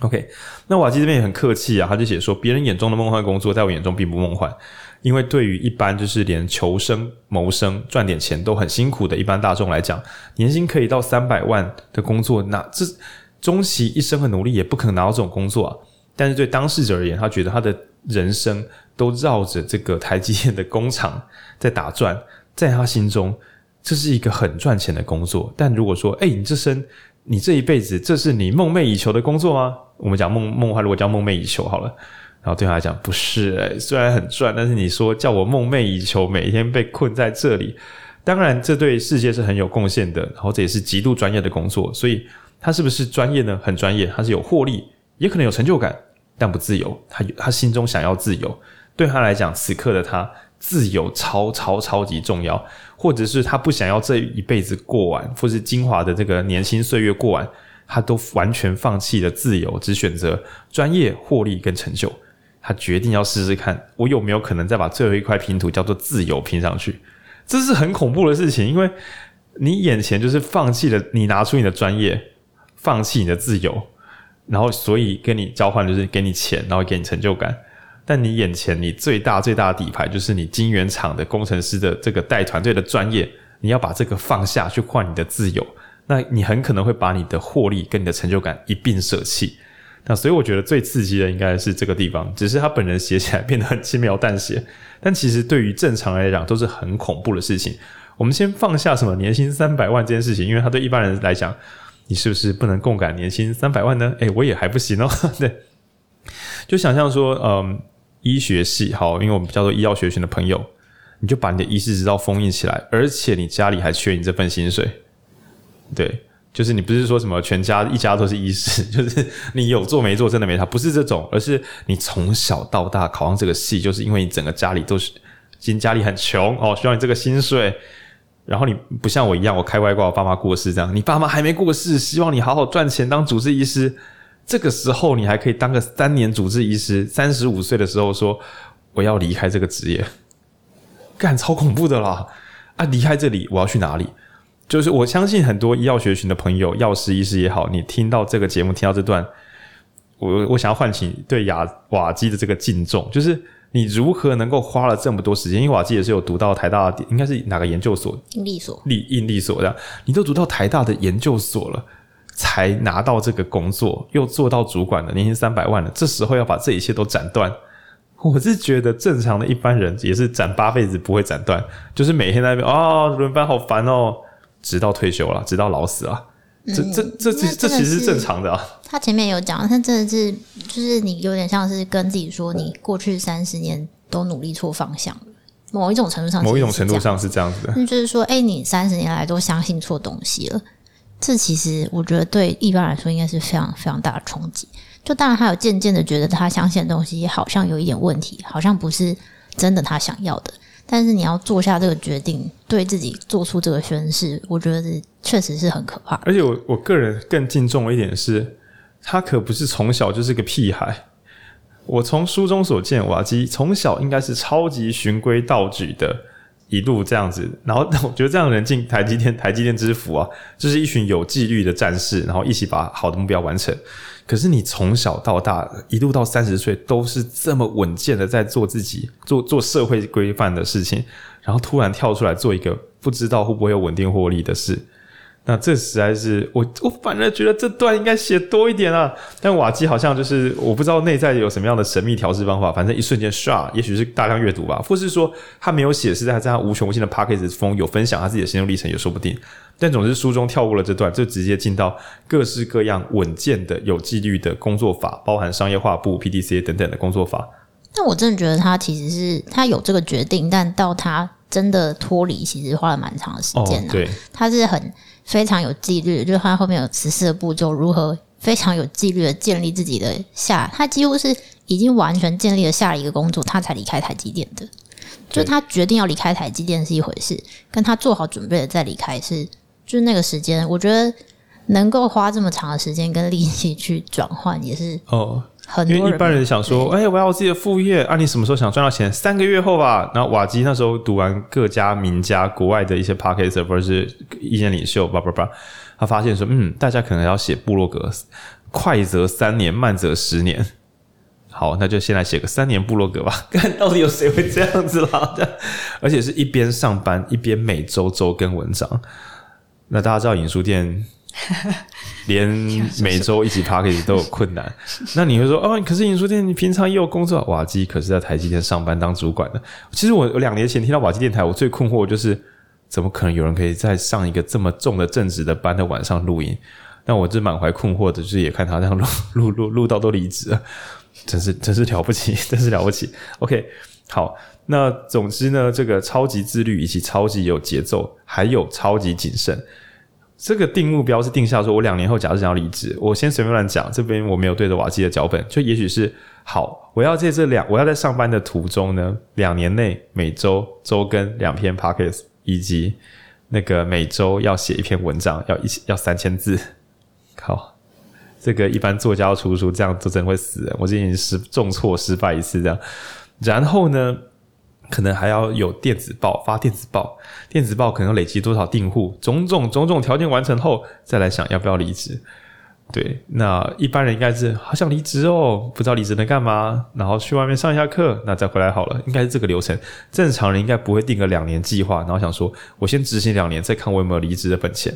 OK，那瓦基这边也很客气啊，他就写说，别人眼中的梦幻工作，在我眼中并不梦幻。因为对于一般就是连求生、谋生、赚点钱都很辛苦的一般大众来讲，年薪可以到三百万的工作，那这终其一生的努力也不可能拿到这种工作啊。但是对当事者而言，他觉得他的人生都绕着这个台积电的工厂在打转，在他心中这是一个很赚钱的工作。但如果说，哎，你这生你这一辈子，这是你梦寐以求的工作吗？我们讲梦梦话，如果叫梦寐以求好了。然后对他来讲不是、虽然很赚，但是你说叫我梦寐以求，每天被困在这里，当然这对世界是很有贡献的，然后这也是极度专业的工作，所以他是不是专业呢？很专业，他是有获利，也可能有成就感，但不自由。他他心中想要自由，对他来讲，此刻的他自由超超超级重要，或者是他不想要这一辈子过完，或是精华的这个年轻岁月过完，他都完全放弃了自由，只选择专业、获利跟成就。他决定要试试看，我有没有可能再把最后一块拼图叫做自由拼上去？这是很恐怖的事情，因为你眼前就是放弃了，你拿出你的专业，放弃你的自由，然后所以跟你交换就是给你钱，然后给你成就感。但你眼前你最大最大的底牌就是你晶圆厂的工程师的这个带团队的专业，你要把这个放下去换你的自由，那你很可能会把你的获利跟你的成就感一并舍弃。那所以我觉得最刺激的应该是这个地方，只是他本人写起来变得很轻描淡写，但其实对于正常来讲都是很恐怖的事情。我们先放下什么年薪三百万这件事情，因为他对一般人来讲，你是不是不能共感年薪三百万呢？诶，我也还不行哦。对，就想象说，嗯，医学系好，因为我们叫做医药学群的朋友，你就把你的医师执照封印起来，而且你家里还缺你这份薪水，对。就是你不是说什么全家一家都是医师，就是你有做没做真的没差，不是这种，而是你从小到大考上这个系，就是因为你整个家里都是，今家里很穷哦，需要你这个薪水，然后你不像我一样，我开外挂，我爸妈过世这样，你爸妈还没过世，希望你好好赚钱当主治医师，这个时候你还可以当个三年主治医师，三十五岁的时候说我要离开这个职业，干超恐怖的啦，啊离开这里我要去哪里？就是我相信很多医药学群的朋友，药师、医师也好，你听到这个节目，听到这段，我我想要唤起对雅瓦基的这个敬重，就是你如何能够花了这么多时间？因为瓦基也是有读到台大，应该是哪个研究所？应力所，力应力所这样，你都读到台大的研究所了，才拿到这个工作，又做到主管了，年薪三百万了，这时候要把这一切都斩断，我是觉得正常的一般人也是斩八辈子不会斩断，就是每天在那边啊，轮班好烦哦。直到退休了，直到老死了，嗯、这这这这这其实是正常的啊。他前面有讲，他真的是就是你有点像是跟自己说，你过去三十年都努力错方向了。某一种程度上，某一种程度上是这样子的。那就是说，哎、欸，你三十年来都相信错东西了。这其实我觉得对一般来说应该是非常非常大的冲击。就当然他有渐渐的觉得他相信的东西好像有一点问题，好像不是真的他想要的。但是你要做下这个决定，对自己做出这个宣誓，我觉得确实是很可怕。而且我我个人更敬重一点是，他可不是从小就是个屁孩。我从书中所见，瓦基从小应该是超级循规蹈矩的，一路这样子。然后 我觉得这样的人进台积电，台积电之福啊，就是一群有纪律的战士，然后一起把好的目标完成。可是你从小到大，一路到三十岁，都是这么稳健的在做自己，做做社会规范的事情，然后突然跳出来做一个不知道会不会有稳定获利的事。那这实在是我，我反而觉得这段应该写多一点啊。但瓦基好像就是我不知道内在有什么样的神秘调试方法，反正一瞬间唰，也许是大量阅读吧，或是说他没有写，是在这样无穷无尽的 Podcast 风有分享他自己的心路历程，也说不定。但总之书中跳过了这段，就直接进到各式各样稳健的、有纪律的工作法，包含商业化部、PDCA 等等的工作法。但我真的觉得他其实是他有这个决定，但到他真的脱离，其实花了蛮长的时间。对，他是很。非常有纪律，就是他后面有十四个步骤，如何非常有纪律的建立自己的下，他几乎是已经完全建立了下一个工作，他才离开台积电的。就他决定要离开台积电是一回事，跟他做好准备的再离开是，就是那个时间，我觉得能够花这么长的时间跟力气去转换，也是哦。因为一般人想说，哎、欸，我要我自己的副业啊！你什么时候想赚到钱？三个月后吧。然后瓦基那时候读完各家名家国外的一些 podcast 或者是意见领袖，叭叭叭，他发现说，嗯，大家可能要写部落格，快则三年，慢则十年。好，那就先来写个三年部落格吧。看到底有谁会这样子啦？而且是一边上班一边每周周更文章。那大家知道影书店。连 每周一起 Podcast 都有困难，那你会说哦？可是尹书店你平常也有工作，瓦基可是在台积电上班当主管的。其实我两年前听到瓦基电台，我最困惑的就是怎么可能有人可以在上一个这么重的正职的班的晚上录音？那我这满怀困惑的，就是也看他这样录录录录到都离职了，真是真是了不起，真是了不起。OK，好，那总之呢，这个超级自律以及超级有节奏，还有超级谨慎。这个定目标是定下说，我两年后假设想要离职，我先随便乱讲，这边我没有对着瓦基的脚本，就也许是好，我要在这两，我要在上班的途中呢，两年内每周周更两篇 Podcast，以及那个每周要写一篇文章，要一要三千字，靠，这个一般作家要出书，这样就真会死人，我之前失重挫失败一次这样，然后呢？可能还要有电子报，发电子报，电子报可能累积多少订户，种种种种条件完成后，再来想要不要离职。对，那一般人应该是好想离职哦，不知道离职能干嘛，然后去外面上一下课，那再回来好了，应该是这个流程。正常人应该不会定个两年计划，然后想说我先执行两年，再看我有没有离职的本钱。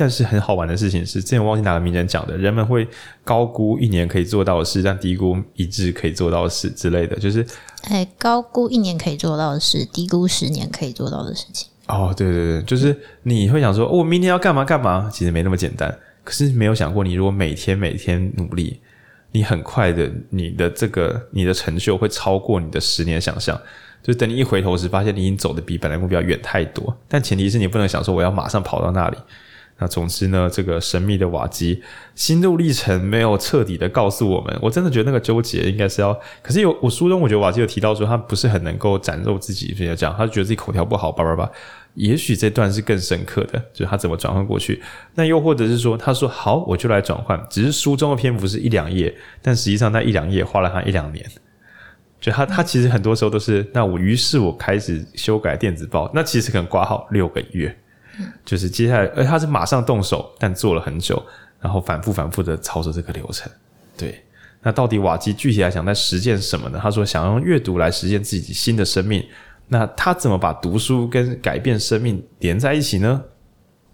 但是很好玩的事情是，之前忘记哪个名人讲的，人们会高估一年可以做到的事，但低估一日可以做到的事之类的，就是，哎，高估一年可以做到的事，低估十年可以做到的事情。哦，对对对，就是你会想说，哦，我明天要干嘛干嘛，其实没那么简单。可是没有想过，你如果每天每天努力，你很快的，你的这个你的成就会超过你的十年想象。就等你一回头时，发现你已经走得比本来目标远太多。但前提是你不能想说我要马上跑到那里。那总之呢，这个神秘的瓦基心路历程没有彻底的告诉我们。我真的觉得那个纠结应该是要，可是有我书中我觉得瓦基有提到说他不是很能够展露自己，所以要讲他觉得自己口条不好，叭叭叭。也许这段是更深刻的，就是他怎么转换过去。那又或者是说，他说好，我就来转换。只是书中的篇幅是一两页，但实际上那一两页花了他一两年。就他他其实很多时候都是，那我于是我开始修改电子报，那其实可能挂号六个月。就是接下来，而他是马上动手，但做了很久，然后反复反复的操作这个流程。对，那到底瓦基具体来讲在实践什么呢？他说想用阅读来实现自己新的生命。那他怎么把读书跟改变生命连在一起呢？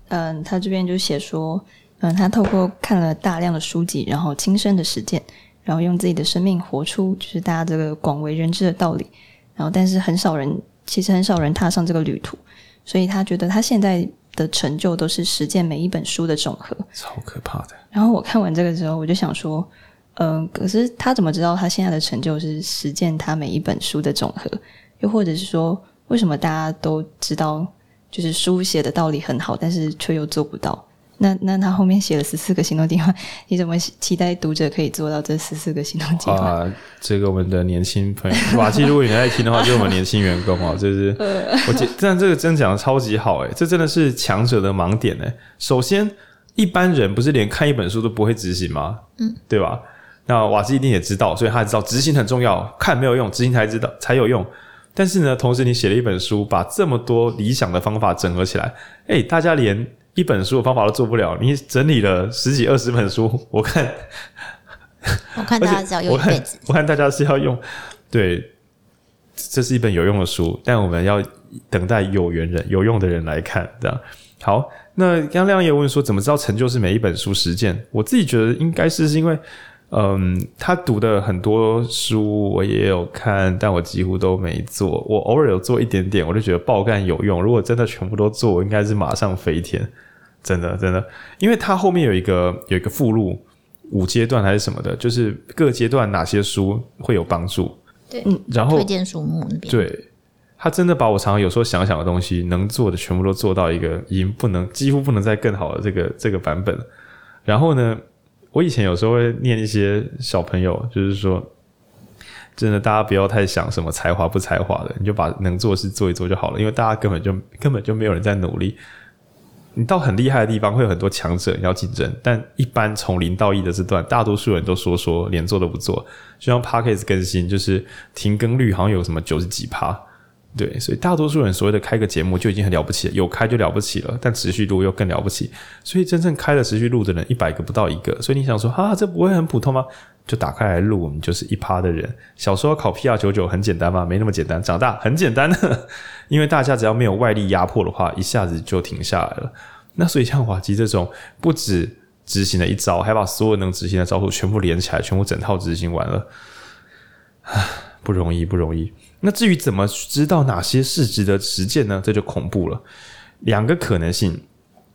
嗯，他这边就写说，嗯，他透过看了大量的书籍，然后亲身的实践，然后用自己的生命活出就是大家这个广为人知的道理。然后，但是很少人，其实很少人踏上这个旅途。所以他觉得他现在的成就都是实践每一本书的总和，超可怕的。然后我看完这个之后，我就想说，嗯、呃，可是他怎么知道他现在的成就是实践他每一本书的总和？又或者是说，为什么大家都知道就是书写的道理很好，但是却又做不到？那那他后面写了十四个行动计划，你怎么期待读者可以做到这十四个行动计划？啊，这个我们的年轻朋友，瓦基，如果你在听的话，就是我们年轻员工哦，就是 我觉，但这个真讲的超级好诶，这真的是强者的盲点诶。首先，一般人不是连看一本书都不会执行吗？嗯，对吧？那瓦基一定也知道，所以他知道执行很重要，看没有用，执行才知道才有用。但是呢，同时你写了一本书，把这么多理想的方法整合起来，诶，大家连。一本书的方法都做不了，你整理了十几二十本书，我看，我看大家是要用一辈子我，我看大家是要用，对，这是一本有用的书，但我们要等待有缘人、有用的人来看，这样。好，那刚刚亮也问说，怎么知道成就是每一本书实践？我自己觉得应该是是因为，嗯，他读的很多书我也有看，但我几乎都没做，我偶尔有做一点点，我就觉得爆干有用。如果真的全部都做，我应该是马上飞天。真的，真的，因为它后面有一个有一个附录，五阶段还是什么的，就是各阶段哪些书会有帮助。对，嗯，然后推荐书目那边，对，他真的把我常常有时候想想的东西能做的全部都做到一个已经不能几乎不能再更好的这个这个版本。然后呢，我以前有时候会念一些小朋友，就是说，真的大家不要太想什么才华不才华的，你就把能做的事做一做就好了，因为大家根本就根本就没有人在努力。你到很厉害的地方会有很多强者要竞争，但一般从零到一的这段，大多数人都说说连做都不做。就像 Parkes 更新，就是停更率好像有什么九十几趴，对，所以大多数人所谓的开个节目就已经很了不起了，有开就了不起了，但持续录又更了不起。所以真正开了持续录的人一百个不到一个，所以你想说啊，这不会很普通吗？就打开来录，我们就是一趴的人。小时候考 PR 九九很简单吗？没那么简单。长大很简单的，因为大家只要没有外力压迫的话，一下子就停下来了。那所以像瓦基这种，不止执行了一招，还把所有能执行的招数全部连起来，全部整套执行完了，不容易，不容易。那至于怎么知道哪些是值得实践呢？这就恐怖了。两个可能性，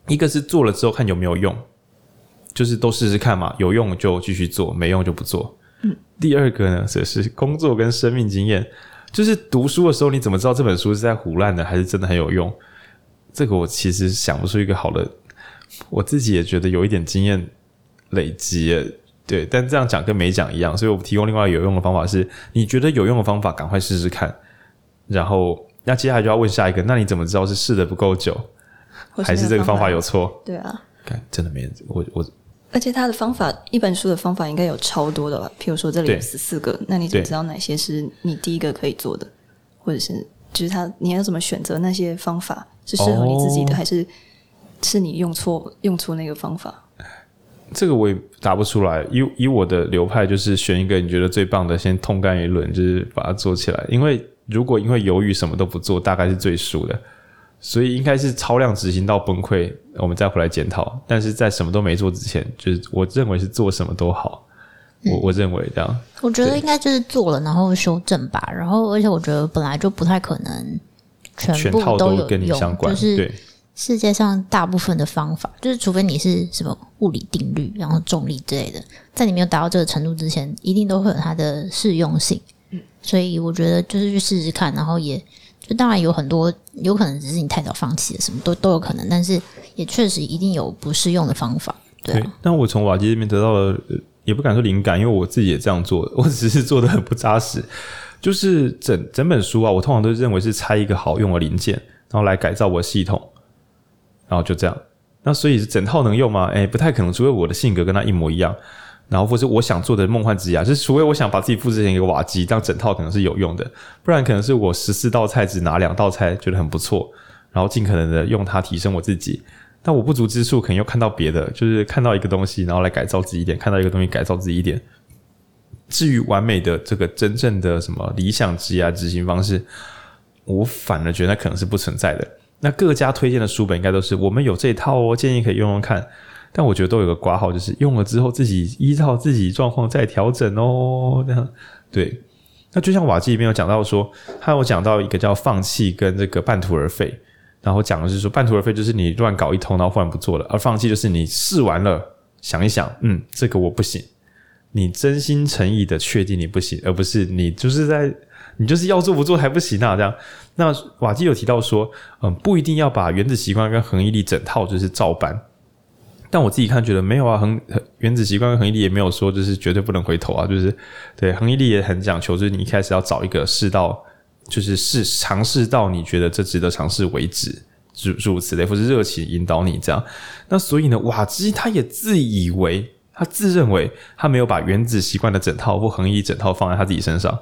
一个是做了之后看有没有用。就是都试试看嘛，有用就继续做，没用就不做。嗯，第二个呢，则是工作跟生命经验。就是读书的时候，你怎么知道这本书是在胡乱的，还是真的很有用？这个我其实想不出一个好的。我自己也觉得有一点经验累积，对，但这样讲跟没讲一样。所以我提供另外有用的方法是：你觉得有用的方法，赶快试试看。然后，那接下来就要问下一个：那你怎么知道是试的不够久，还是这个方法有错？对啊，看真的没人，我我。而且他的方法，一本书的方法应该有超多的吧？譬如说这里有十四个，那你怎么知道哪些是你第一个可以做的，或者是就是他你要怎么选择那些方法是适合你自己的，哦、还是是你用错用错那个方法？这个我也答不出来。以以我的流派，就是选一个你觉得最棒的，先痛干一轮，就是把它做起来。因为如果因为犹豫什么都不做，大概是最输的。所以应该是超量执行到崩溃，我们再回来检讨。但是在什么都没做之前，就是我认为是做什么都好。嗯、我我认为这样。我觉得应该就是做了，然后修正吧。然后，而且我觉得本来就不太可能全部都有用，全套都跟你相关。就是世界上大部分的方法，就是除非你是什么物理定律，然后重力之类的，在你没有达到这个程度之前，一定都会有它的适用性。嗯，所以我觉得就是去试试看，然后也。就当然有很多有可能只是你太早放弃了，什么都都有可能，但是也确实一定有不适用的方法。对，啊、对，但我从瓦基这边得到了，也不敢说灵感，因为我自己也这样做，我只是做的很不扎实。就是整整本书啊，我通常都认为是拆一个好用的零件，然后来改造我的系统，然后就这样。那所以整套能用吗？哎，不太可能，除非我的性格跟他一模一样。然后或是我想做的梦幻职涯，就是除非我想把自己复制成一个瓦基，这样整套可能是有用的，不然可能是我十四道菜只拿两道菜觉得很不错，然后尽可能的用它提升我自己。但我不足之处，可能又看到别的，就是看到一个东西，然后来改造自己一点，看到一个东西改造自己一点。至于完美的这个真正的什么理想职涯执行方式，我反而觉得那可能是不存在的。那各家推荐的书本应该都是我们有这一套哦，建议可以用用看。但我觉得都有个挂号，就是用了之后自己依照自己状况再调整哦。这样对。那就像瓦基里面有讲到说，他有讲到一个叫放弃跟这个半途而废，然后讲的是说半途而废就是你乱搞一通，然后忽然不做了；而放弃就是你试完了，想一想，嗯，这个我不行，你真心诚意的确定你不行，而不是你就是在你就是要做不做还不行啊。这样。那瓦基有提到说，嗯，不一定要把原子习惯跟恒毅力整套就是照搬。但我自己看觉得没有啊，恒原子习惯跟恒毅力也没有说就是绝对不能回头啊，就是对恒毅力也很讲求，就是你一开始要找一个试到，就是试尝试到你觉得这值得尝试为止，诸诸如此类，或是热情引导你这样。那所以呢，瓦基他也自以为他自认为他没有把原子习惯的整套或恒毅整套放在他自己身上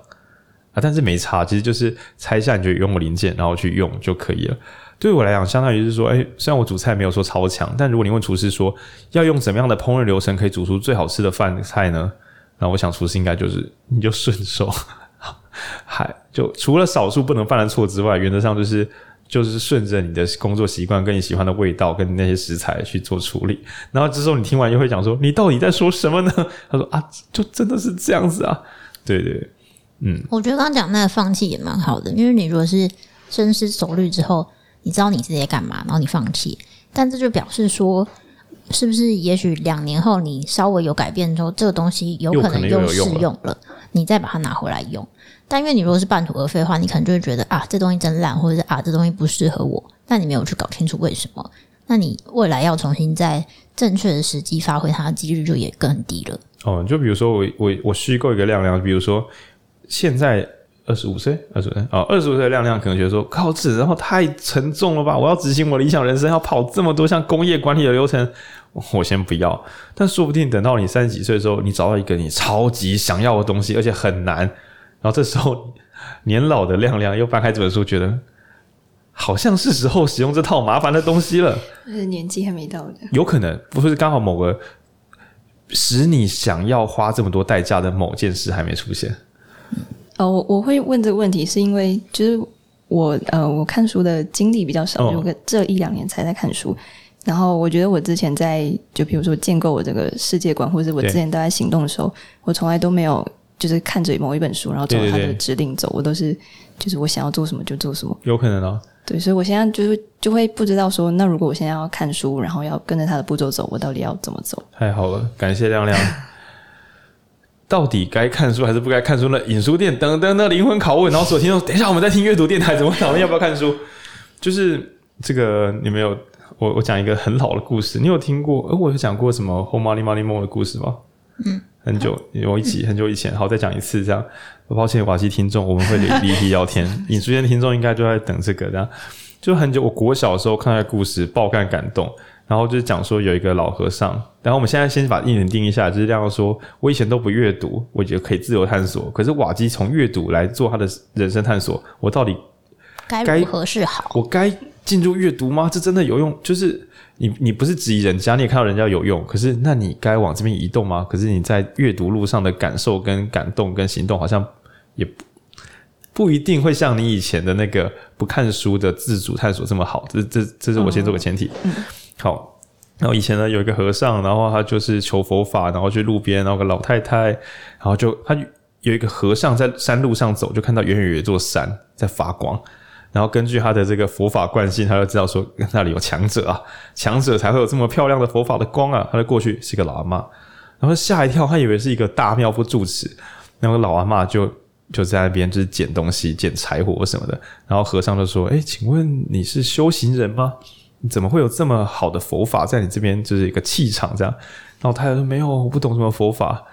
但是没差，其实就是拆下你就用个零件，然后去用就可以了。对我来讲，相当于是说，哎，虽然我煮菜没有说超强，但如果你问厨师说要用怎么样的烹饪流程可以煮出最好吃的饭菜呢？那我想厨师应该就是你就顺手，还就除了少数不能犯的错之外，原则上就是就是顺着你的工作习惯跟你喜欢的味道跟那些食材去做处理。然后这时候你听完又会讲说，你到底在说什么呢？他说啊，就真的是这样子啊，对对，嗯，我觉得刚刚讲那个放弃也蛮好的，因为你如果是深思熟虑之后。你知道你自己在干嘛，然后你放弃，但这就表示说，是不是也许两年后你稍微有改变之后，这个东西有可能又适用了，你再把它拿回来用。但因为你如果是半途而废的话，你可能就会觉得啊，这东西真烂，或者是啊，这东西不适合我。那你没有去搞清楚为什么，那你未来要重新在正确的时机发挥它的几率就也更低了。哦，就比如说我我我虚构一个量量，比如说现在。二十五岁，二十五岁哦，二十五岁的亮亮可能觉得说，靠，这然后太沉重了吧？我要执行我的理想人生，要跑这么多像工业管理的流程，我先不要。但说不定等到你三十几岁的时候，你找到一个你超级想要的东西，而且很难，然后这时候年老的亮亮又翻开这本书，觉得好像是时候使用这套麻烦的东西了。是年纪还没到的，有可能不是刚好某个使你想要花这么多代价的某件事还没出现。哦，我我会问这个问题，是因为就是我呃，我看书的经历比较少，就这一两年才在看书。然后我觉得我之前在就比如说建构我这个世界观，或者我之前都在行动的时候，我从来都没有就是看着某一本书，然后照他的指令走。对对对，我都是就是我想要做什么就做什么。有可能哦。对，所以我现在就是就会不知道说，那如果我现在要看书，然后要跟着他的步骤走，我到底要怎么走？太好了，感谢亮亮。到底该看书还是不该看书呢？引书店等等的灵魂拷问，然后所听众，等一下我们在听阅读电台，怎么讨论要不要看书？就是这个，你没有我我讲一个很老的故事，你有听过？呃，我有讲过什么 Hold Money Money Mo 的故事吗？嗯，很久有一集很久以前，好，再讲一次这样。抱歉，瓦西听众，我们会离离题聊天。引书店听众应该就在等这个，这样就很久。我国小的时候看那个故事，爆肝感动。然后就是讲说有一个老和尚，然后我们现在先把一点定一下，就是这样说：我以前都不阅读，我觉得可以自由探索。可是瓦基从阅读来做他的人生探索，我到底该如何是好？我该进入阅读吗？这真的有用？就是你你不是质疑人家，你也看到人家有用，可是那你该往这边移动吗？可是你在阅读路上的感受跟感动跟行动，好像也不不一定会像你以前的那个不看书的自主探索这么好。这这这是我先做个前提。嗯嗯好，然后以前呢有一个和尚，然后他就是求佛法，然后去路边，然后个老太太，然后就他有一个和尚在山路上走，就看到远远有一座山在发光，然后根据他的这个佛法惯性，他就知道说那里有强者啊，强者才会有这么漂亮的佛法的光啊，他就过去是一个老阿嬷，然后吓一跳，他以为是一个大庙不住持，那个老阿嬷就就在那边就是捡东西、捡柴火什么的，然后和尚就说：“哎，请问你是修行人吗？”怎么会有这么好的佛法在你这边？就是一个气场这样。然后他说：“没有，我不懂什么佛法，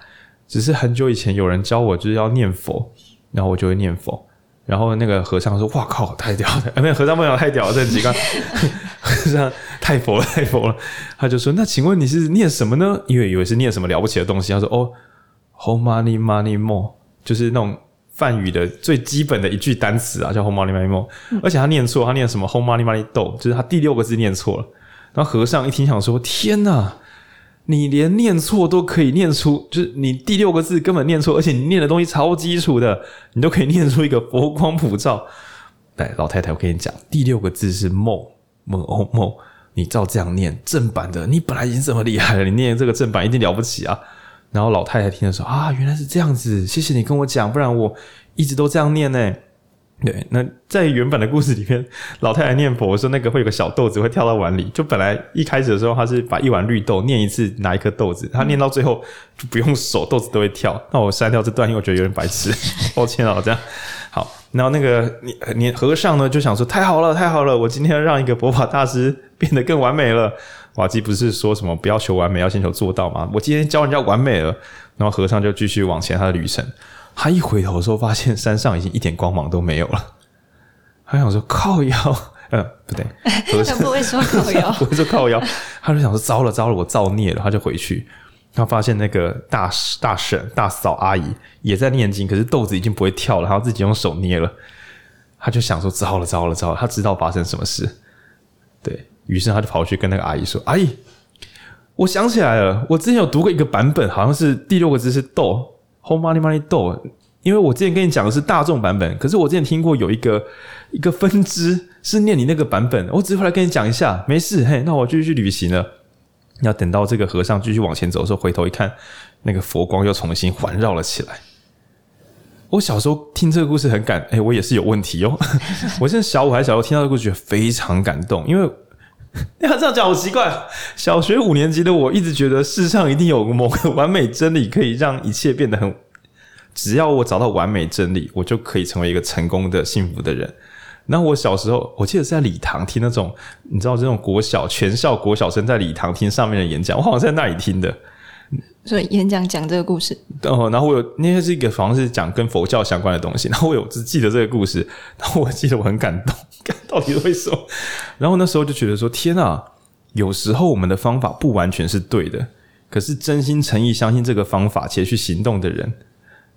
只是很久以前有人教我就是要念佛，然后我就会念佛。”然后那个和尚说：“哇靠，太屌了！哎，没有和尚不讲太屌了，这很奇怪。和尚 太佛了，太佛了。”他就说：“那请问你是念什么呢？因为以为是念什么了不起的东西。”他说：“哦，Hold money money more，就是那种。”梵语的最基本的一句单词啊，叫 “home money Mani Mo，而且他念错，他念什么 “home money Mani Do，就是他第六个字念错了。然后和尚一听，想说：天哪，你连念错都可以念出，就是你第六个字根本念错，而且你念的东西超基础的，你都可以念出一个佛光普照。来，老太太，我跟你讲，第六个字是梦梦哦梦你照这样念正版的，你本来已经这么厉害了，你念这个正版一定了不起啊。然后老太太听的时候啊，原来是这样子，谢谢你跟我讲，不然我一直都这样念呢。对，那在原本的故事里面，老太太念佛说那个会有个小豆子会跳到碗里，就本来一开始的时候，他是把一碗绿豆念一次拿一颗豆子，他念到最后就不用手，豆子都会跳。那我删掉这段，因为我觉得有点白痴，抱歉啊，这样好。然后那个你你和尚呢就想说太好了太好了，我今天让一个佛法大师变得更完美了。瓦基不是说什么不要求完美，要先求做到吗？我今天教人家完美了，然后和尚就继续往前他的旅程。他一回头的时候，发现山上已经一点光芒都没有了。他想说靠腰，嗯、呃，不对，和 尚不会说靠腰，不会说靠腰。他就想说糟了糟了，我造孽了。他就回去，他发现那个大大婶、大嫂、阿姨也在念经，可是豆子已经不会跳了，他自己用手捏了。他就想说糟了糟了糟了，他知道发生什么事。对，于是他就跑去跟那个阿姨说：“阿姨，我想起来了，我之前有读过一个版本，好像是第六个字是豆。” Hold money money 豆因为我之前跟你讲的是大众版本，可是我之前听过有一个一个分支是念你那个版本，我只是回来跟你讲一下，没事，嘿，那我继续去旅行了。要等到这个和尚继续往前走的时候，回头一看，那个佛光又重新环绕了起来。我小时候听这个故事很感，哎，我也是有问题哦。我现在小五还小时候听到这个故事，觉得非常感动，因为。你 要这样讲好奇怪。小学五年级的我一直觉得世上一定有某个完美真理，可以让一切变得很。只要我找到完美真理，我就可以成为一个成功的、幸福的人。然后我小时候，我记得是在礼堂听那种，你知道这种国小全校国小生在礼堂听上面的演讲，我好像在那里听的。所以演讲讲这个故事，哦，然后我有那些是一个好像是讲跟佛教相关的东西，然后我有只记得这个故事，然后我记得我很感动，到底是为什么？然后那时候就觉得说，天啊，有时候我们的方法不完全是对的，可是真心诚意相信这个方法且去行动的人，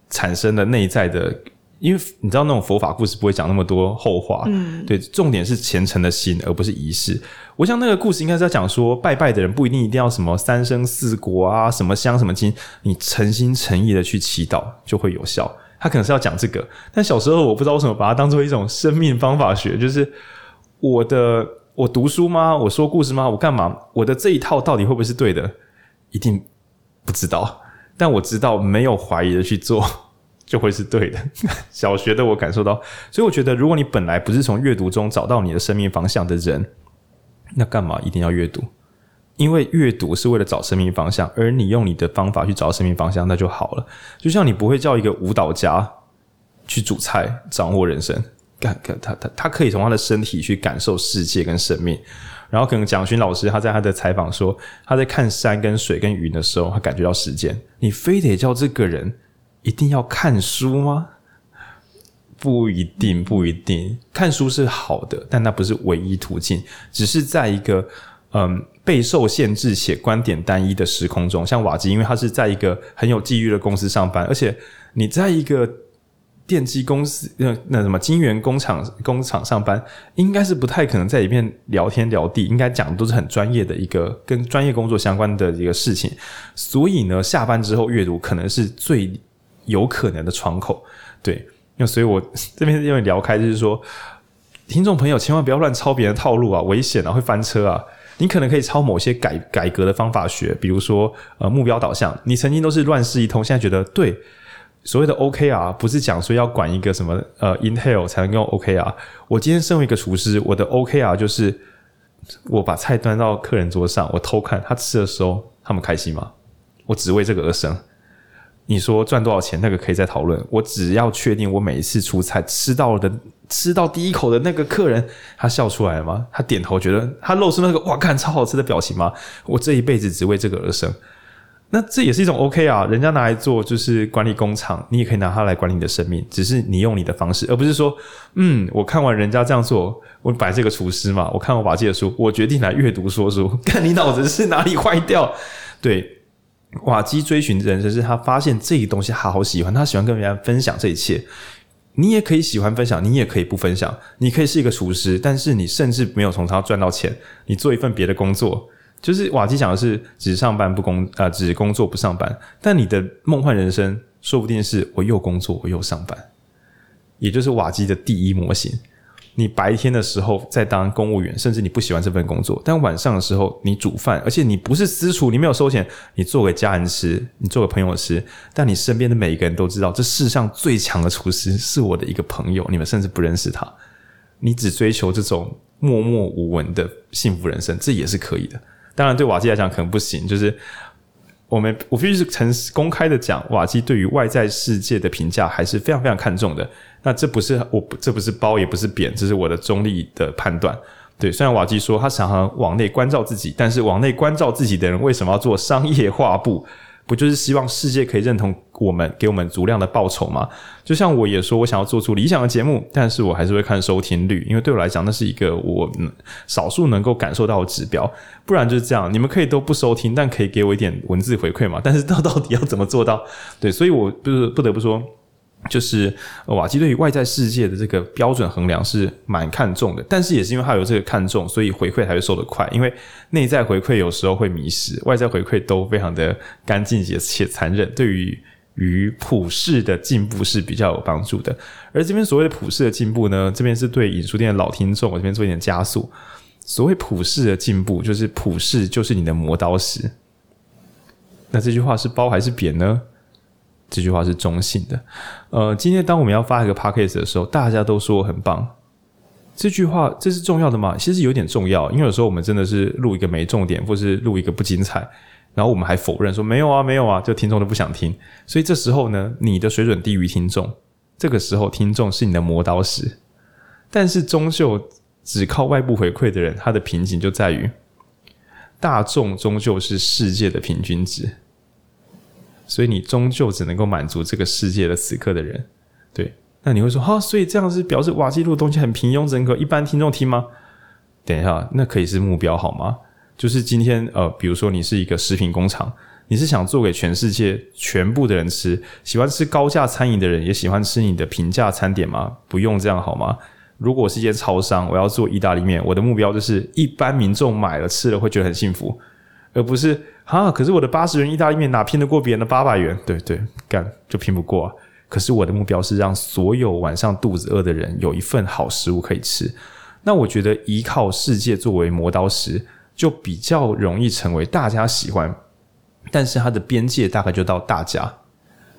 产生了内在的。因为你知道那种佛法故事不会讲那么多后话，嗯，对，重点是虔诚的心，而不是仪式。我想那个故事应该是在讲说，拜拜的人不一定一定要什么三生四果啊，什么香什么金，你诚心诚意的去祈祷就会有效。他可能是要讲这个，但小时候我不知道为什么把它当做一种生命方法学，就是我的我读书吗？我说故事吗？我干嘛？我的这一套到底会不会是对的？一定不知道，但我知道没有怀疑的去做。就会是对的。小学的我感受到，所以我觉得，如果你本来不是从阅读中找到你的生命方向的人，那干嘛一定要阅读？因为阅读是为了找生命方向，而你用你的方法去找生命方向，那就好了。就像你不会叫一个舞蹈家去煮菜，掌握人生，干干他他他可以从他的身体去感受世界跟生命。然后可能蒋勋老师他在他的采访说，他在看山跟水跟云的时候，他感觉到时间。你非得叫这个人。一定要看书吗？不一定，不一定。看书是好的，但那不是唯一途径。只是在一个嗯备受限制且观点单一的时空中，像瓦基，因为他是在一个很有机遇的公司上班，而且你在一个电机公司那那什么金源工厂工厂上班，应该是不太可能在里面聊天聊地，应该讲的都是很专业的一个跟专业工作相关的一个事情。所以呢，下班之后阅读可能是最。有可能的窗口，对，那所以我这边因为聊开，就是说，听众朋友千万不要乱抄别人的套路啊，危险啊，会翻车啊。你可能可以抄某些改改革的方法学，比如说呃目标导向，你曾经都是乱世一通，现在觉得对，所谓的 OKR 不是讲说要管一个什么呃 Intel 才能用 OKR。我今天身为一个厨师，我的 OKR 就是我把菜端到客人桌上，我偷看他吃的时候，他们开心吗？我只为这个而生。你说赚多少钱，那个可以再讨论。我只要确定，我每一次出菜吃到的，吃到第一口的那个客人，他笑出来了吗？他点头，觉得他露出那个哇，看超好吃的表情吗？我这一辈子只为这个而生。那这也是一种 OK 啊，人家拿来做就是管理工厂，你也可以拿它来管理你的生命，只是你用你的方式，而不是说，嗯，我看完人家这样做，我摆这个厨师嘛，我看完瓦基的书，我决定来阅读说书，看你脑子是哪里坏掉，对。瓦基追寻人生是他发现这个东西好好喜欢，他喜欢跟别人分享这一切。你也可以喜欢分享，你也可以不分享。你可以是一个厨师，但是你甚至没有从他赚到钱，你做一份别的工作。就是瓦基讲的是只上班不工，呃，只工作不上班。但你的梦幻人生说不定是我又工作我又上班，也就是瓦基的第一模型。你白天的时候在当公务员，甚至你不喜欢这份工作，但晚上的时候你煮饭，而且你不是私厨，你没有收钱，你做给家人吃，你做给朋友吃，但你身边的每一个人都知道，这世上最强的厨师是我的一个朋友，你们甚至不认识他，你只追求这种默默无闻的幸福人生，这也是可以的。当然，对瓦基来讲可能不行，就是我们我必须是诚公开的讲，瓦基对于外在世界的评价还是非常非常看重的。那这不是我，这不是褒，也不是贬，这是我的中立的判断。对，虽然瓦基说他想要往内关照自己，但是往内关照自己的人为什么要做商业画布？不就是希望世界可以认同我们，给我们足量的报酬吗？就像我也说，我想要做出理想的节目，但是我还是会看收听率，因为对我来讲，那是一个我少数能够感受到的指标。不然就是这样，你们可以都不收听，但可以给我一点文字回馈嘛？但是到 到底要怎么做到？对，所以我就是不得不说。就是瓦基对于外在世界的这个标准衡量是蛮看重的，但是也是因为他有这个看重，所以回馈才会收得快。因为内在回馈有时候会迷失，外在回馈都非常的干净且且残忍，对于与普世的进步是比较有帮助的。而这边所谓的普世的进步呢，这边是对影书店的老听众，我这边做一点加速。所谓普世的进步，就是普世就是你的磨刀石。那这句话是褒还是贬呢？这句话是中性的，呃，今天当我们要发一个 podcast 的时候，大家都说我很棒。这句话这是重要的吗？其实有点重要，因为有时候我们真的是录一个没重点，或是录一个不精彩，然后我们还否认说没有啊，没有啊，就听众都不想听。所以这时候呢，你的水准低于听众，这个时候听众是你的磨刀石。但是终究只靠外部回馈的人，他的瓶颈就在于大众终究是世界的平均值。所以你终究只能够满足这个世界的此刻的人，对？那你会说哈，所以这样是表示瓦基录的东西很平庸，整个一般听众听吗？等一下，那可以是目标好吗？就是今天呃，比如说你是一个食品工厂，你是想做给全世界全部的人吃，喜欢吃高价餐饮的人也喜欢吃你的平价餐点吗？不用这样好吗？如果是一间超商，我要做意大利面，我的目标就是一般民众买了吃了会觉得很幸福，而不是。啊！可是我的八十元意大利面哪拼得过别人的八百元？对对，干就拼不过。可是我的目标是让所有晚上肚子饿的人有一份好食物可以吃。那我觉得依靠世界作为磨刀石，就比较容易成为大家喜欢。但是它的边界大概就到大家。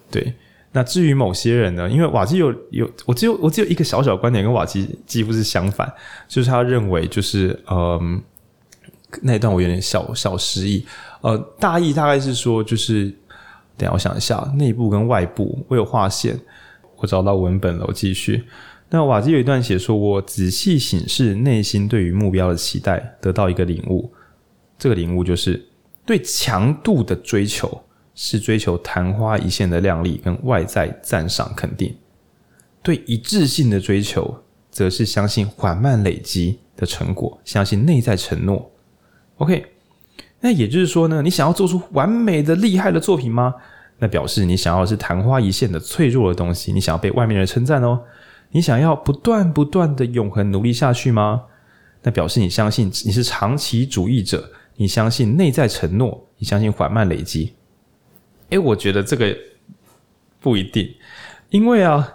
对，那至于某些人呢？因为瓦基有有，我只有我只有一个小小观点，跟瓦基几乎是相反，就是他认为就是嗯，那一段我有点小小失忆。呃，大意大概是说，就是等下我想一下，内部跟外部，我有划线，我找到文本了，我继续。那瓦基有一段写说，我仔细审视内心对于目标的期待，得到一个领悟。这个领悟就是，对强度的追求是追求昙花一现的亮丽跟外在赞赏肯定；对一致性的追求，则是相信缓慢累积的成果，相信内在承诺。OK。那也就是说呢，你想要做出完美的、厉害的作品吗？那表示你想要是昙花一现的脆弱的东西，你想要被外面人称赞哦。你想要不断不断的永恒努力下去吗？那表示你相信你是长期主义者，你相信内在承诺，你相信缓慢累积。诶，我觉得这个不一定，因为啊，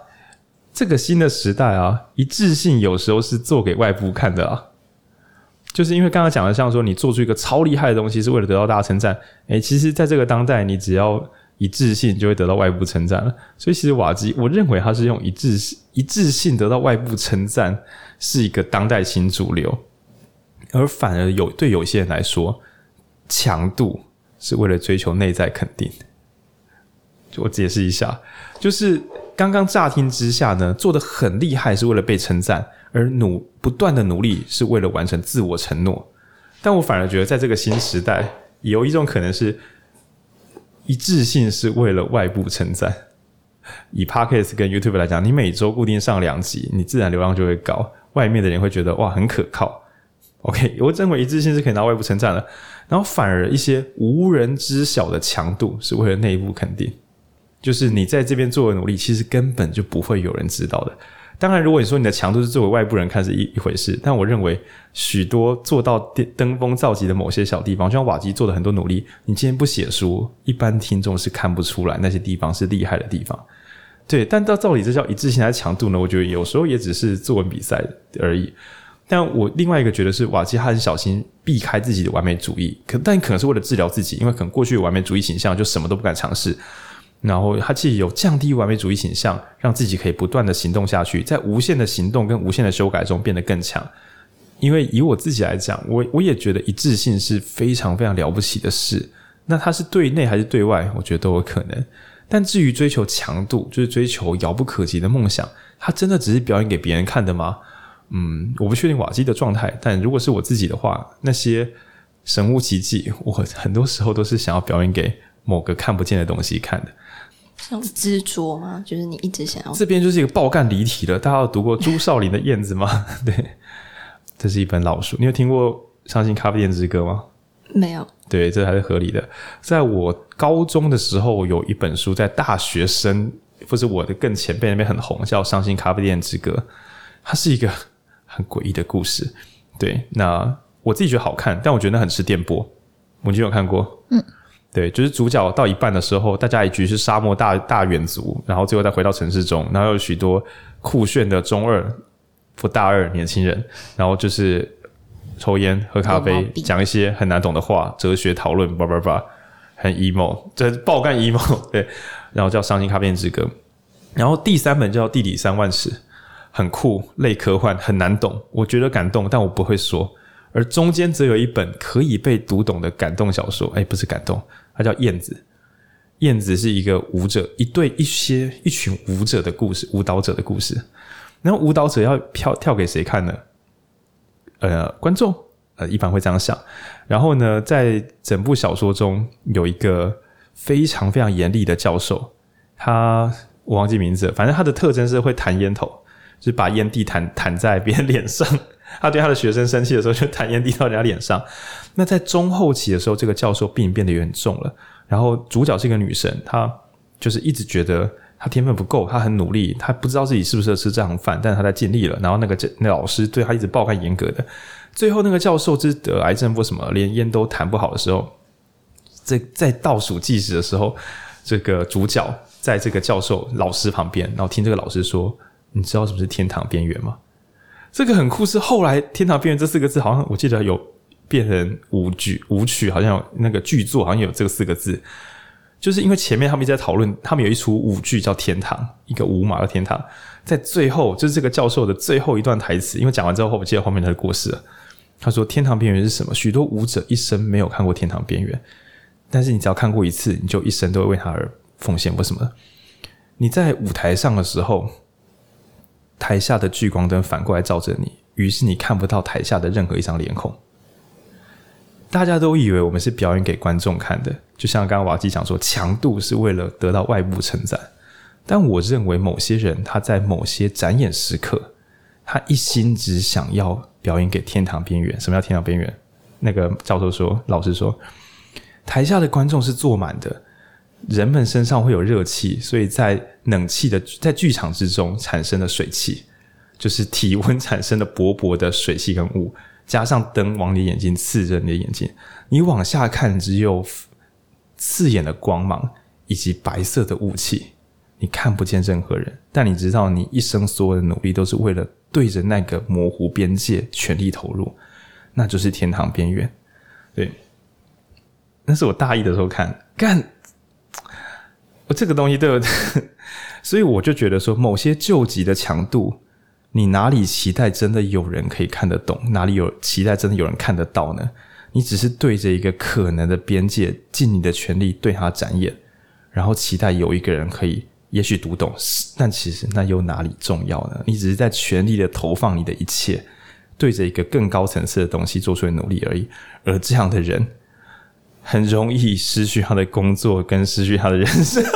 这个新的时代啊，一致性有时候是做给外部看的啊。就是因为刚刚讲的，像说你做出一个超厉害的东西，是为了得到大家称赞。诶，其实，在这个当代，你只要一致性，就会得到外部称赞了。所以，其实瓦基，我认为他是用一致性、一致性得到外部称赞，是一个当代新主流。而反而有对有些人来说，强度是为了追求内在肯定。就我解释一下，就是刚刚乍听之下呢，做的很厉害，是为了被称赞。而努不断的努力是为了完成自我承诺，但我反而觉得，在这个新时代，有一种可能是一致性是为了外部称赞。以 Podcast 跟 YouTube 来讲，你每周固定上两集，你自然流量就会高，外面的人会觉得哇很可靠。OK，我认为一致性是可以拿外部称赞的，然后反而一些无人知晓的强度是为了内部肯定，就是你在这边做的努力，其实根本就不会有人知道的。当然，如果你说你的强度是作为外部人看是一一回事，但我认为许多做到登峰造极的某些小地方，就像瓦基做的很多努力，你今天不写书，一般听众是看不出来那些地方是厉害的地方。对，但到到底这叫一致性还是强度呢？我觉得有时候也只是作文比赛而已。但我另外一个觉得是瓦基他很小心避开自己的完美主义，可但可能是为了治疗自己，因为可能过去有完美主义倾向，就什么都不敢尝试。然后他既有降低完美主义倾向，让自己可以不断的行动下去，在无限的行动跟无限的修改中变得更强。因为以我自己来讲，我我也觉得一致性是非常非常了不起的事。那它是对内还是对外，我觉得都有可能。但至于追求强度，就是追求遥不可及的梦想，它真的只是表演给别人看的吗？嗯，我不确定瓦基的状态，但如果是我自己的话，那些神乎其技，我很多时候都是想要表演给某个看不见的东西看的。像执着吗？就是你一直想要。这边就是一个爆干离题了。大家有读过朱少林的《燕子》吗？对，这是一本老书。你有听过《伤心咖啡店之歌》吗？没有。对，这还是合理的。在我高中的时候，有一本书，在大学生或是我的更前辈那边很红，叫《伤心咖啡店之歌》。它是一个很诡异的故事。对，那我自己觉得好看，但我觉得那很吃电波。文君有看过？嗯。对，就是主角到一半的时候，大家一局是沙漠大大远足，然后最后再回到城市中，然后有许多酷炫的中二不大二年轻人，然后就是抽烟喝咖啡，讲一些很难懂的话，哲学讨论，叭叭叭，很 emo，这爆干 emo。对，然后叫《伤心咖啡之歌》，然后第三本叫《地理三万尺》，很酷，类科幻，很难懂，我觉得感动，但我不会说。而中间则有一本可以被读懂的感动小说，哎，不是感动。它叫燕子，燕子是一个舞者，一对一些一群舞者的故事，舞蹈者的故事。然后舞蹈者要跳跳给谁看呢？呃，观众，呃，一般会这样想。然后呢，在整部小说中有一个非常非常严厉的教授，他我忘记名字，反正他的特征是会弹烟头，就是把烟蒂弹弹在别人脸上。他对他的学生生气的时候，就弹烟滴到人家脸上。那在中后期的时候，这个教授病变得有点重了。然后主角是一个女生，她就是一直觉得她天分不够，她很努力，她不知道自己适不适合吃这行饭，但是她在尽力了。然后那个那老师对她一直暴开严格的。最后那个教授是得癌症或什么，连烟都弹不好的时候，在在倒数计时的时候，这个主角在这个教授老师旁边，然后听这个老师说：“你知道什么是天堂边缘吗？”这个很酷，是后来“天堂边缘”这四个字，好像我记得有变成舞剧，舞曲好像有那个剧作，好像有这四个字，就是因为前面他们一直在讨论，他们有一出舞剧叫《天堂》，一个舞马的天堂，在最后就是这个教授的最后一段台词，因为讲完之后，我记得后面他就过世了。他说：“天堂边缘是什么？许多舞者一生没有看过天堂边缘，但是你只要看过一次，你就一生都会为他而奉献。为什么？你在舞台上的时候。”台下的聚光灯反过来照着你，于是你看不到台下的任何一张脸孔。大家都以为我们是表演给观众看的，就像刚刚瓦基讲说，强度是为了得到外部称赞。但我认为某些人他在某些展演时刻，他一心只想要表演给天堂边缘。什么叫天堂边缘？那个教授说，老师说，台下的观众是坐满的。人们身上会有热气，所以在冷气的在剧场之中产生的水汽，就是体温产生的薄薄的水汽跟雾，加上灯往你眼睛刺着你的眼睛，你往下看只有刺眼的光芒以及白色的雾气，你看不见任何人，但你知道你一生所有的努力都是为了对着那个模糊边界全力投入，那就是天堂边缘。对，那是我大一的时候看干。我这个东西对不对，所以我就觉得说，某些救急的强度，你哪里期待真的有人可以看得懂？哪里有期待真的有人看得到呢？你只是对着一个可能的边界，尽你的全力对它展演，然后期待有一个人可以，也许读懂，但其实那又哪里重要呢？你只是在全力的投放你的一切，对着一个更高层次的东西做出努力而已。而这样的人。很容易失去他的工作，跟失去他的人生。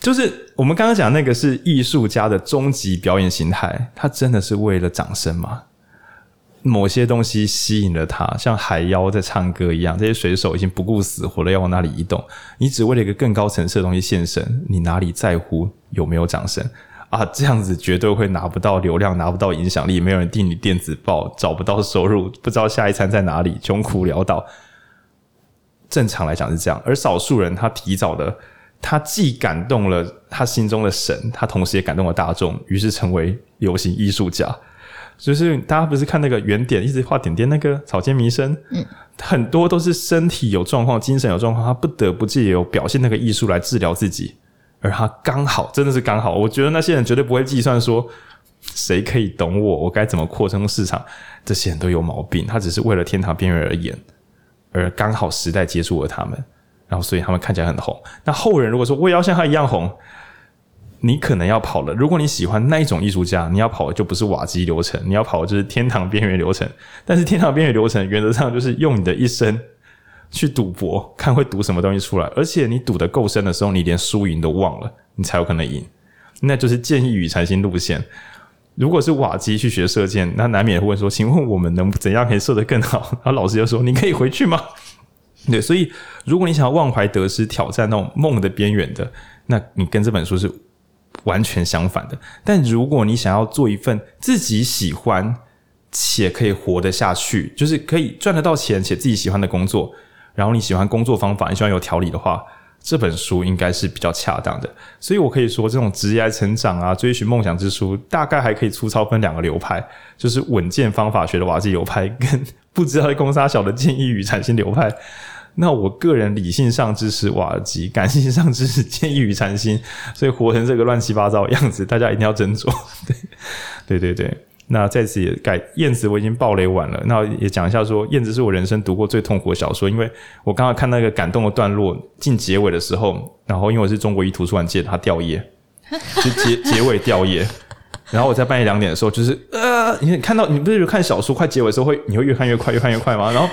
就是我们刚刚讲那个是艺术家的终极表演形态，他真的是为了掌声吗？某些东西吸引了他，像海妖在唱歌一样，这些水手已经不顾死活的要往那里移动，你只为了一个更高层次的东西献身，你哪里在乎有没有掌声？啊，这样子绝对会拿不到流量，拿不到影响力，没有人订你电子报，找不到收入，不知道下一餐在哪里，穷苦潦倒。正常来讲是这样，而少数人他提早的，他既感动了他心中的神，他同时也感动了大众，于是成为流行艺术家。就是大家不是看那个圆点一直画点点那个草间弥生，嗯，很多都是身体有状况，精神有状况，他不得不借由表现那个艺术来治疗自己。而他刚好真的是刚好，我觉得那些人绝对不会计算说谁可以懂我，我该怎么扩充市场，这些人都有毛病。他只是为了天堂边缘而演，而刚好时代接触了他们，然后所以他们看起来很红。那后人如果说我也要像他一样红，你可能要跑了，如果你喜欢那一种艺术家，你要跑的就不是瓦基流程，你要跑的就是天堂边缘流程。但是天堂边缘流程原则上就是用你的一生去赌博，看会赌什么东西出来。而且你赌得够深的时候，你连输赢都忘了，你才有可能赢。那就是建议与禅心路线。如果是瓦基去学射箭，那难免会说：“请问我们能怎样可以射得更好？”然后老师就说：“ 你可以回去吗？”对，所以如果你想要忘怀得失，挑战那种梦的边缘的，那你跟这本书是完全相反的。但如果你想要做一份自己喜欢且可以活得下去，就是可以赚得到钱且自己喜欢的工作，然后你喜欢工作方法，你喜欢有条理的话，这本书应该是比较恰当的。所以我可以说，这种职业成长啊、追寻梦想之书，大概还可以粗糙分两个流派，就是稳健方法学的瓦基流派，跟不知道在攻杀小的建议与禅心流派。那我个人理性上支持瓦基，感性上支持建议与禅心，所以活成这个乱七八糟的样子，大家一定要斟酌。对，对对对。那在此也改燕子，我已经爆雷完了。那也讲一下说，燕子是我人生读过最痛苦的小说，因为我刚刚看那个感动的段落进结尾的时候，然后因为我是中国一图书馆借的，它掉页，就结结尾掉页。然后我在半夜两点的时候，就是呃，你看到你不是看小说快结尾的时候会，你会越看越快，越看越快吗？然后。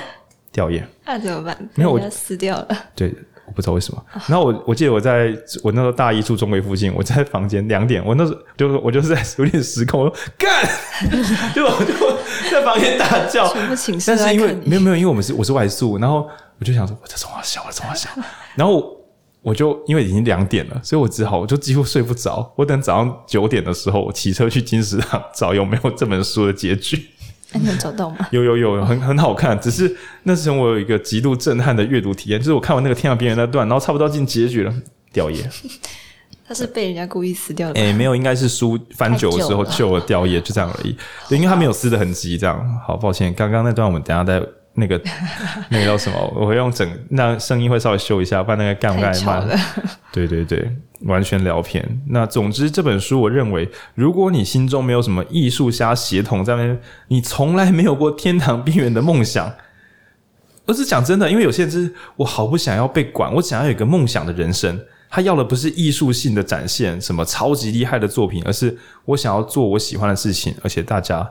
掉页，那怎么办？没有，我撕掉了。对，我不知道为什么。然后我我记得我在我那时候大一住中卫附近，我在房间两点，我那时候就我就是在有点失控，我说干，就我就在房间大叫。全部寝室但是因为没有没有，因为我们是我是外宿，然后我就想说，我在从小，我从小，然后我就因为已经两点了，所以我只好我就几乎睡不着。我等早上九点的时候，我骑车去金石堂找有没有这本书的结局。欸、你能找到吗？有有有，很很好看。只是那时候我有一个极度震撼的阅读体验，就是我看完那个天涯边缘那段，然后差不多进结局了，掉页。他是被人家故意撕掉的。哎、欸，没有，应该是书翻久的时候旧了掉页，就这样而已。对，因为他没有撕的痕迹，这样。好抱歉，刚刚那段我们等一下再那个 那个叫什么？我会用整那声音会稍微修一下，不然那个干不干嘛？对对对。完全聊偏。那总之这本书，我认为，如果你心中没有什么艺术家协同在那边，你从来没有过天堂边缘的梦想。而是讲真的，因为有些人是我好不想要被管，我想要有一个梦想的人生。他要的不是艺术性的展现，什么超级厉害的作品，而是我想要做我喜欢的事情，而且大家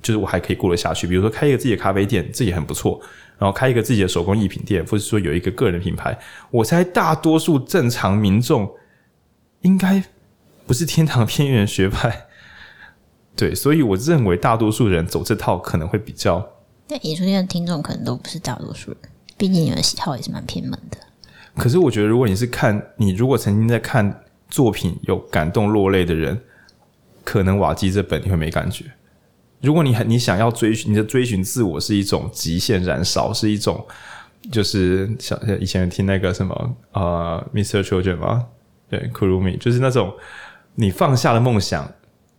就是我还可以过得下去。比如说开一个自己的咖啡店，这也很不错。然后开一个自己的手工艺品店，或者说有一个个人品牌。我猜大多数正常民众。应该不是天堂边缘学派，对，所以我认为大多数人走这套可能会比较。那演说店的听众可能都不是大多数人，毕竟你们喜好也是蛮偏门的。可是我觉得，如果你是看，你如果曾经在看作品有感动落泪的人，可能瓦基这本你会没感觉。如果你很你想要追寻你的追寻自我是一种极限燃烧，是一种就是像以前听那个什么呃，Mr. Children 吗？对，Kurumi 就是那种你放下了梦想，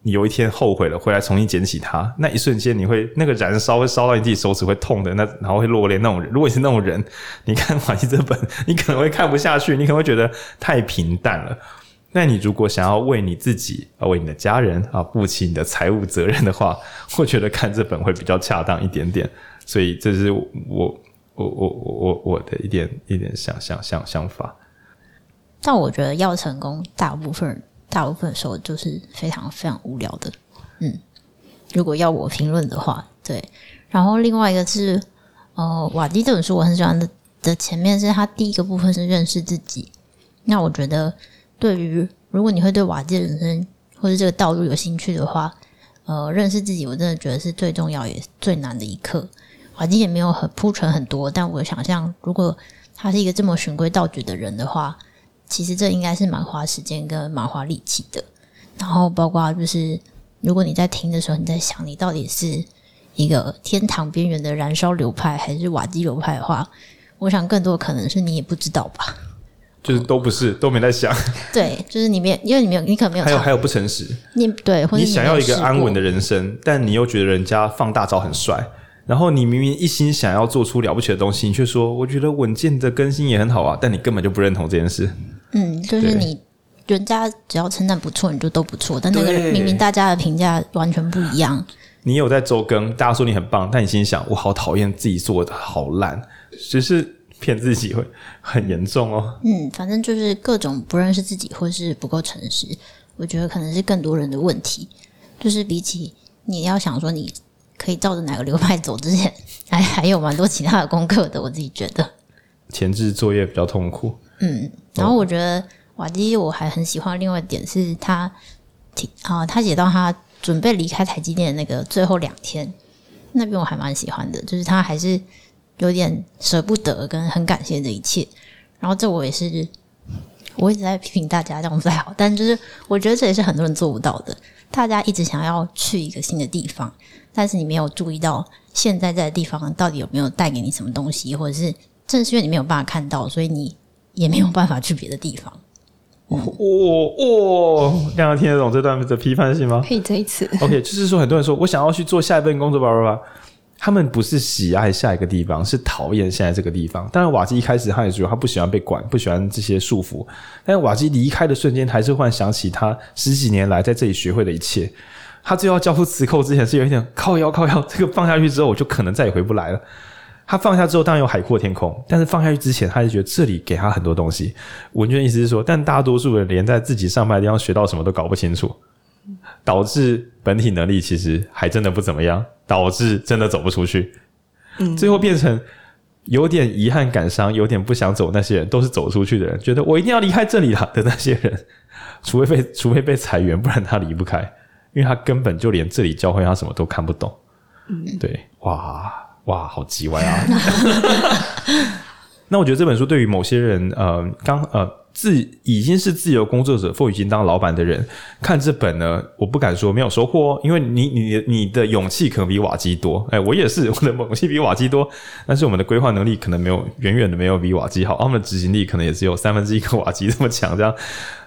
你有一天后悔了，回来重新捡起它，那一瞬间你会那个燃烧会烧到你自己手指会痛的，那然后会落泪那种人。如果你是那种人，你看瓦基这本，你可能会看不下去，你可能会觉得太平淡了。那你如果想要为你自己啊，为你的家人啊，负起你的财务责任的话，我觉得看这本会比较恰当一点点。所以这是我我我我我我的一点一点想想想想法。但我觉得要成功，大部分大部分时候就是非常非常无聊的。嗯，如果要我评论的话，对。然后另外一个是，呃，瓦迪这本书我很喜欢的的前面是他第一个部分是认识自己。那我觉得，对于如果你会对瓦基的人生或者这个道路有兴趣的话，呃，认识自己，我真的觉得是最重要也最难的一课。瓦基也没有很铺陈很多，但我想象，如果他是一个这么循规蹈矩的人的话。其实这应该是蛮花时间跟蛮花力气的，然后包括就是，如果你在听的时候，你在想你到底是一个天堂边缘的燃烧流派，还是瓦基流派的话，我想更多可能是你也不知道吧，就是都不是，都没在想。对，就是你没有，因为你没有，你可能没有。还有还有不诚实，你对，或者你，你想要一个安稳的人生，但你又觉得人家放大招很帅。然后你明明一心想要做出了不起的东西，你却说我觉得稳健的更新也很好啊，但你根本就不认同这件事。嗯，就是你人家只要称赞不错，你就都不错。但那个明明大家的评价完全不一样。你有在周更，大家说你很棒，但你心想我好讨厌自己做的好烂，只是骗自己会很严重哦。嗯，反正就是各种不认识自己或是不够诚实。我觉得可能是更多人的问题，就是比起你要想说你可以照着哪个流派走之前，还还有蛮多其他的功课的。我自己觉得 前置作业比较痛苦。嗯，然后我觉得瓦基我还很喜欢另外一点是他提啊，他写到他准备离开台积电的那个最后两天，那边我还蛮喜欢的，就是他还是有点舍不得跟很感谢这一切。然后这我也是。我一直在批评大家这样不太好，但就是我觉得这也是很多人做不到的。大家一直想要去一个新的地方，但是你没有注意到现在在的地方到底有没有带给你什么东西，或者是正是因为你没有办法看到，所以你也没有办法去别的地方。哇、嗯、哇，亮亮听得懂这段的批判性吗？可以这一次。OK，就是说很多人说我想要去做下一份工作吧吧吧。他们不是喜爱下一个地方，是讨厌现在这个地方。当然，瓦基一开始他也说他不喜欢被管，不喜欢这些束缚。但瓦基离开的瞬间，还是忽然想起他十几年来在这里学会的一切。他最后要交付磁扣之前，是有一点靠腰靠腰。这个放下去之后，我就可能再也回不来了。他放下之后，当然有海阔天空。但是放下去之前，他就觉得这里给他很多东西。文娟意思是说，但大多数人连在自己上班的地方学到什么都搞不清楚。导致本体能力其实还真的不怎么样，导致真的走不出去，嗯，最后变成有点遗憾、感伤、有点不想走。那些人都是走出去的人，觉得我一定要离开这里了的那些人，除非被除非被裁员，不然他离不开，因为他根本就连这里教会他什么都看不懂。嗯，对，哇哇，好叽歪啊！那我觉得这本书对于某些人，呃，刚呃。自已经是自由工作者或已经当老板的人看这本呢，我不敢说没有收获哦，因为你你你的勇气可能比瓦基多，哎，我也是，我的勇气比瓦基多，但是我们的规划能力可能没有远远的没有比瓦基好，他们的执行力可能也只有三分之一个瓦基这么强，这样。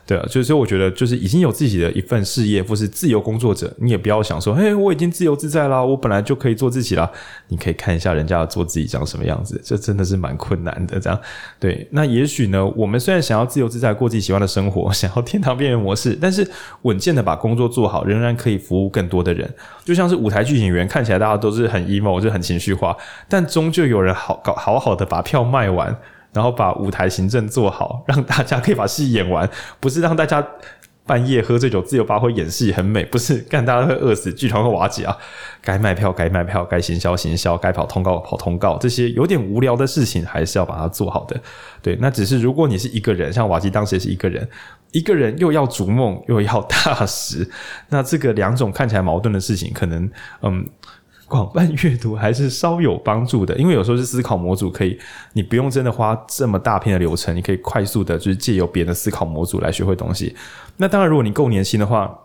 对啊，所以说我觉得就是已经有自己的一份事业，或是自由工作者，你也不要想说，哎，我已经自由自在啦，我本来就可以做自己啦。你可以看一下人家做自己长什么样子，这真的是蛮困难的。这样，对，那也许呢，我们虽然想要自由自在过自己喜欢的生活，想要天堂边缘模式，但是稳健的把工作做好，仍然可以服务更多的人。就像是舞台剧演员，看起来大家都是很 emo，就很情绪化，但终究有人好搞好好的把票卖完。然后把舞台行政做好，让大家可以把戏演完，不是让大家半夜喝醉酒自由发挥演戏很美，不是干大家会饿死，剧团会瓦解啊！该卖票该卖票，该行销行销，该跑通告跑通告，这些有点无聊的事情还是要把它做好的。对，那只是如果你是一个人，像瓦基当时也是一个人，一个人又要逐梦又要踏实，那这个两种看起来矛盾的事情，可能嗯。广泛阅读还是稍有帮助的，因为有时候是思考模组可以，你不用真的花这么大片的流程，你可以快速的，就是借由别人的思考模组来学会东西。那当然，如果你够年轻的话，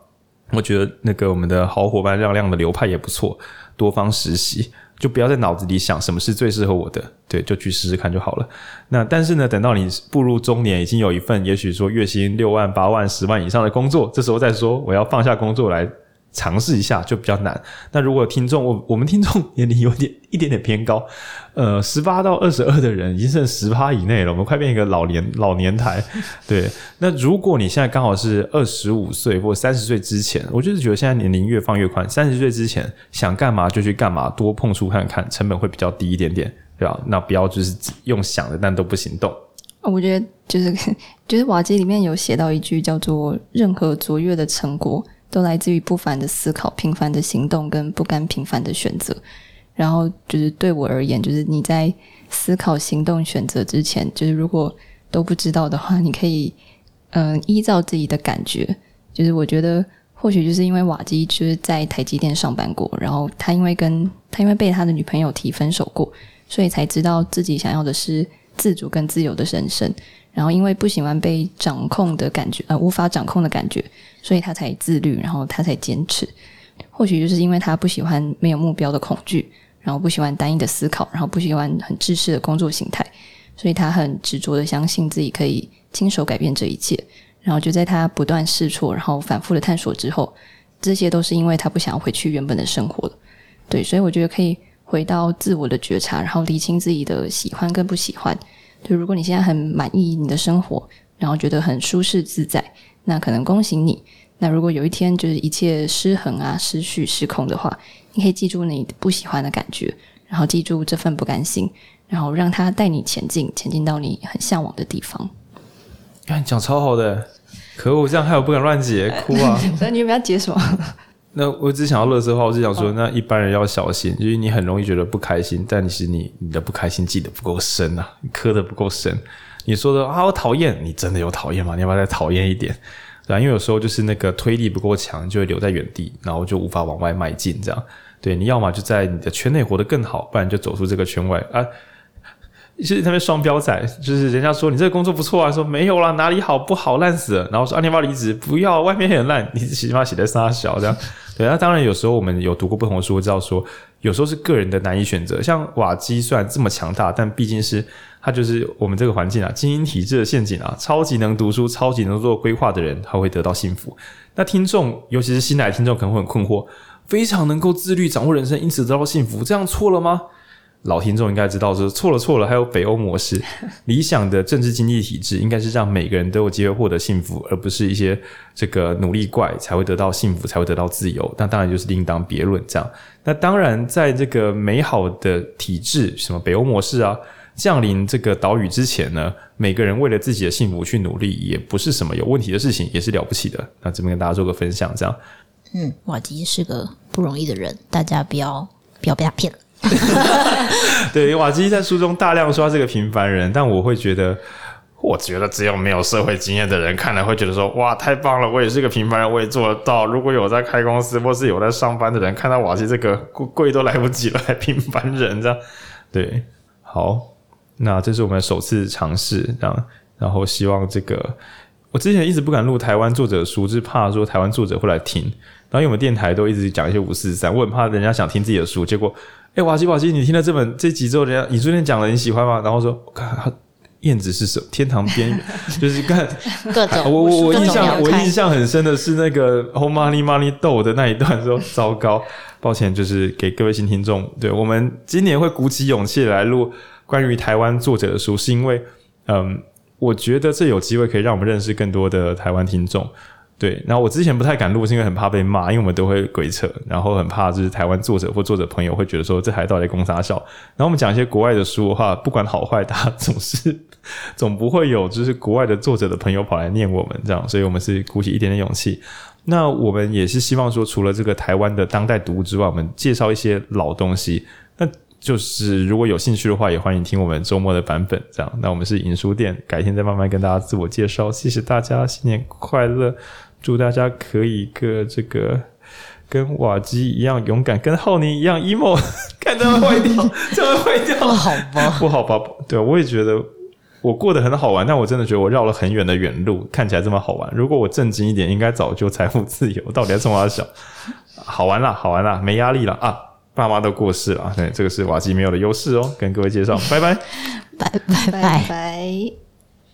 我觉得那个我们的好伙伴亮亮的流派也不错，多方实习，就不要在脑子里想什么是最适合我的，对，就去试试看就好了。那但是呢，等到你步入中年，已经有一份也许说月薪六万、八万、十万以上的工作，这时候再说我要放下工作来。尝试一下就比较难。那如果听众，我我们听众年龄有点一点点偏高，呃，十八到二十二的人已经剩十趴以内了，我们快变一个老年老年台。对，那如果你现在刚好是二十五岁或三十岁之前，我就是觉得现在年龄越放越宽，三十岁之前想干嘛就去干嘛，多碰触看看，成本会比较低一点点，对吧？那不要就是用想的，但都不行动。我觉得就是 就是瓦基里面有写到一句叫做“任何卓越的成果”。都来自于不凡的思考、平凡的行动跟不甘平凡的选择。然后就是对我而言，就是你在思考、行动、选择之前，就是如果都不知道的话，你可以嗯、依照自己的感觉。就是我觉得或许就是因为瓦基就是在台积电上班过，然后他因为跟他因为被他的女朋友提分手过，所以才知道自己想要的是自主跟自由的人生。然后因为不喜欢被掌控的感觉，呃，无法掌控的感觉。所以他才自律，然后他才坚持。或许就是因为他不喜欢没有目标的恐惧，然后不喜欢单一的思考，然后不喜欢很制式的工作形态，所以他很执着的相信自己可以亲手改变这一切。然后就在他不断试错，然后反复的探索之后，这些都是因为他不想回去原本的生活了。对，所以我觉得可以回到自我的觉察，然后理清自己的喜欢跟不喜欢。就如果你现在很满意你的生活，然后觉得很舒适自在。那可能恭喜你。那如果有一天就是一切失衡啊、失序、失控的话，你可以记住你不喜欢的感觉，然后记住这份不甘心，然后让它带你前进，前进到你很向往的地方。看，讲超好的，可我，这样害我不敢乱解，哭啊！所以你有没有要解什么？那我只想要乐色话，我只想说，那一般人要小心，就是你很容易觉得不开心，但其实你你的不开心记得不够深啊，你刻的不够深。你说的啊，我讨厌，你真的有讨厌吗？你要不要再讨厌一点？对啊，因为有时候就是那个推力不够强，就会留在原地，然后就无法往外迈进。这样，对，你要么就在你的圈内活得更好，不然就走出这个圈外啊。其实他们双标仔，就是人家说你这个工作不错啊，说没有啦，哪里好不好烂死了，然后说啊，你要不要离职？不要，外面很烂，你起码写在沙小这样。对，那当然有时候我们有读过不同的书，知道说有时候是个人的难以选择。像瓦基虽然这么强大，但毕竟是他就是我们这个环境啊，精英体制的陷阱啊，超级能读书、超级能做规划的人，他会得到幸福。那听众，尤其是新来的听众，可能会很困惑，非常能够自律掌握人生，因此得到幸福，这样错了吗？老听众应该知道，是错了错了。还有北欧模式，理想的政治经济体制应该是让每个人都有机会获得幸福，而不是一些这个努力怪才会得到幸福，才会得到自由。那当然就是另当别论。这样，那当然在这个美好的体制，什么北欧模式啊，降临这个岛屿之前呢，每个人为了自己的幸福去努力，也不是什么有问题的事情，也是了不起的。那这边跟大家做个分享，这样。嗯，瓦基是个不容易的人，大家不要不要被他骗了。对，瓦基在书中大量说他是个平凡人，但我会觉得，我觉得只有没有社会经验的人看了会觉得说，哇，太棒了，我也是个平凡人，我也做得到。如果有在开公司或是有在上班的人，看到瓦基这个贵都来不及了，还平凡人这样，对，好，那这是我们首次尝试这样，然后希望这个，我之前一直不敢录台湾作者书，就是怕说台湾作者会来听，然后因为我们电台都一直讲一些五四三，我很怕人家想听自己的书，结果。哎、欸，瓦西瓦西，你听了这本这集之后，人家你昨天讲了，你喜欢吗？然后说，我看燕子是什么？天堂边缘，就是看各种。我我我印象我印象很深的是那个 Home Money Money 豆的那一段，说糟糕，抱歉，就是给各位新听众，对我们今年会鼓起勇气来录关于台湾作者的书，是因为嗯，我觉得这有机会可以让我们认识更多的台湾听众。对，然后我之前不太敢录，是因为很怕被骂，因为我们都会鬼扯，然后很怕就是台湾作者或作者朋友会觉得说这还到底公啥笑。然后我们讲一些国外的书的话，不管好坏，大家总是 总不会有就是国外的作者的朋友跑来念我们这样，所以我们是鼓起一点点勇气。那我们也是希望说，除了这个台湾的当代读物之外，我们介绍一些老东西。那就是如果有兴趣的话，也欢迎听我们周末的版本这样。那我们是影书店，改天再慢慢跟大家自我介绍。谢谢大家，新年快乐！祝大家可以个这个跟瓦基一样勇敢，跟浩宁一样 emo，看他们坏掉，这会坏掉，不好吧？不好吧？对，我也觉得我过得很好玩，但我真的觉得我绕了很远的远路，看起来这么好玩。如果我正经一点，应该早就财富自由。到底要冲多少？好玩啦，好玩啦，没压力了啊！爸妈都过世了，对，这个是瓦基没有的优势哦。跟各位介绍，拜拜，拜 拜拜拜。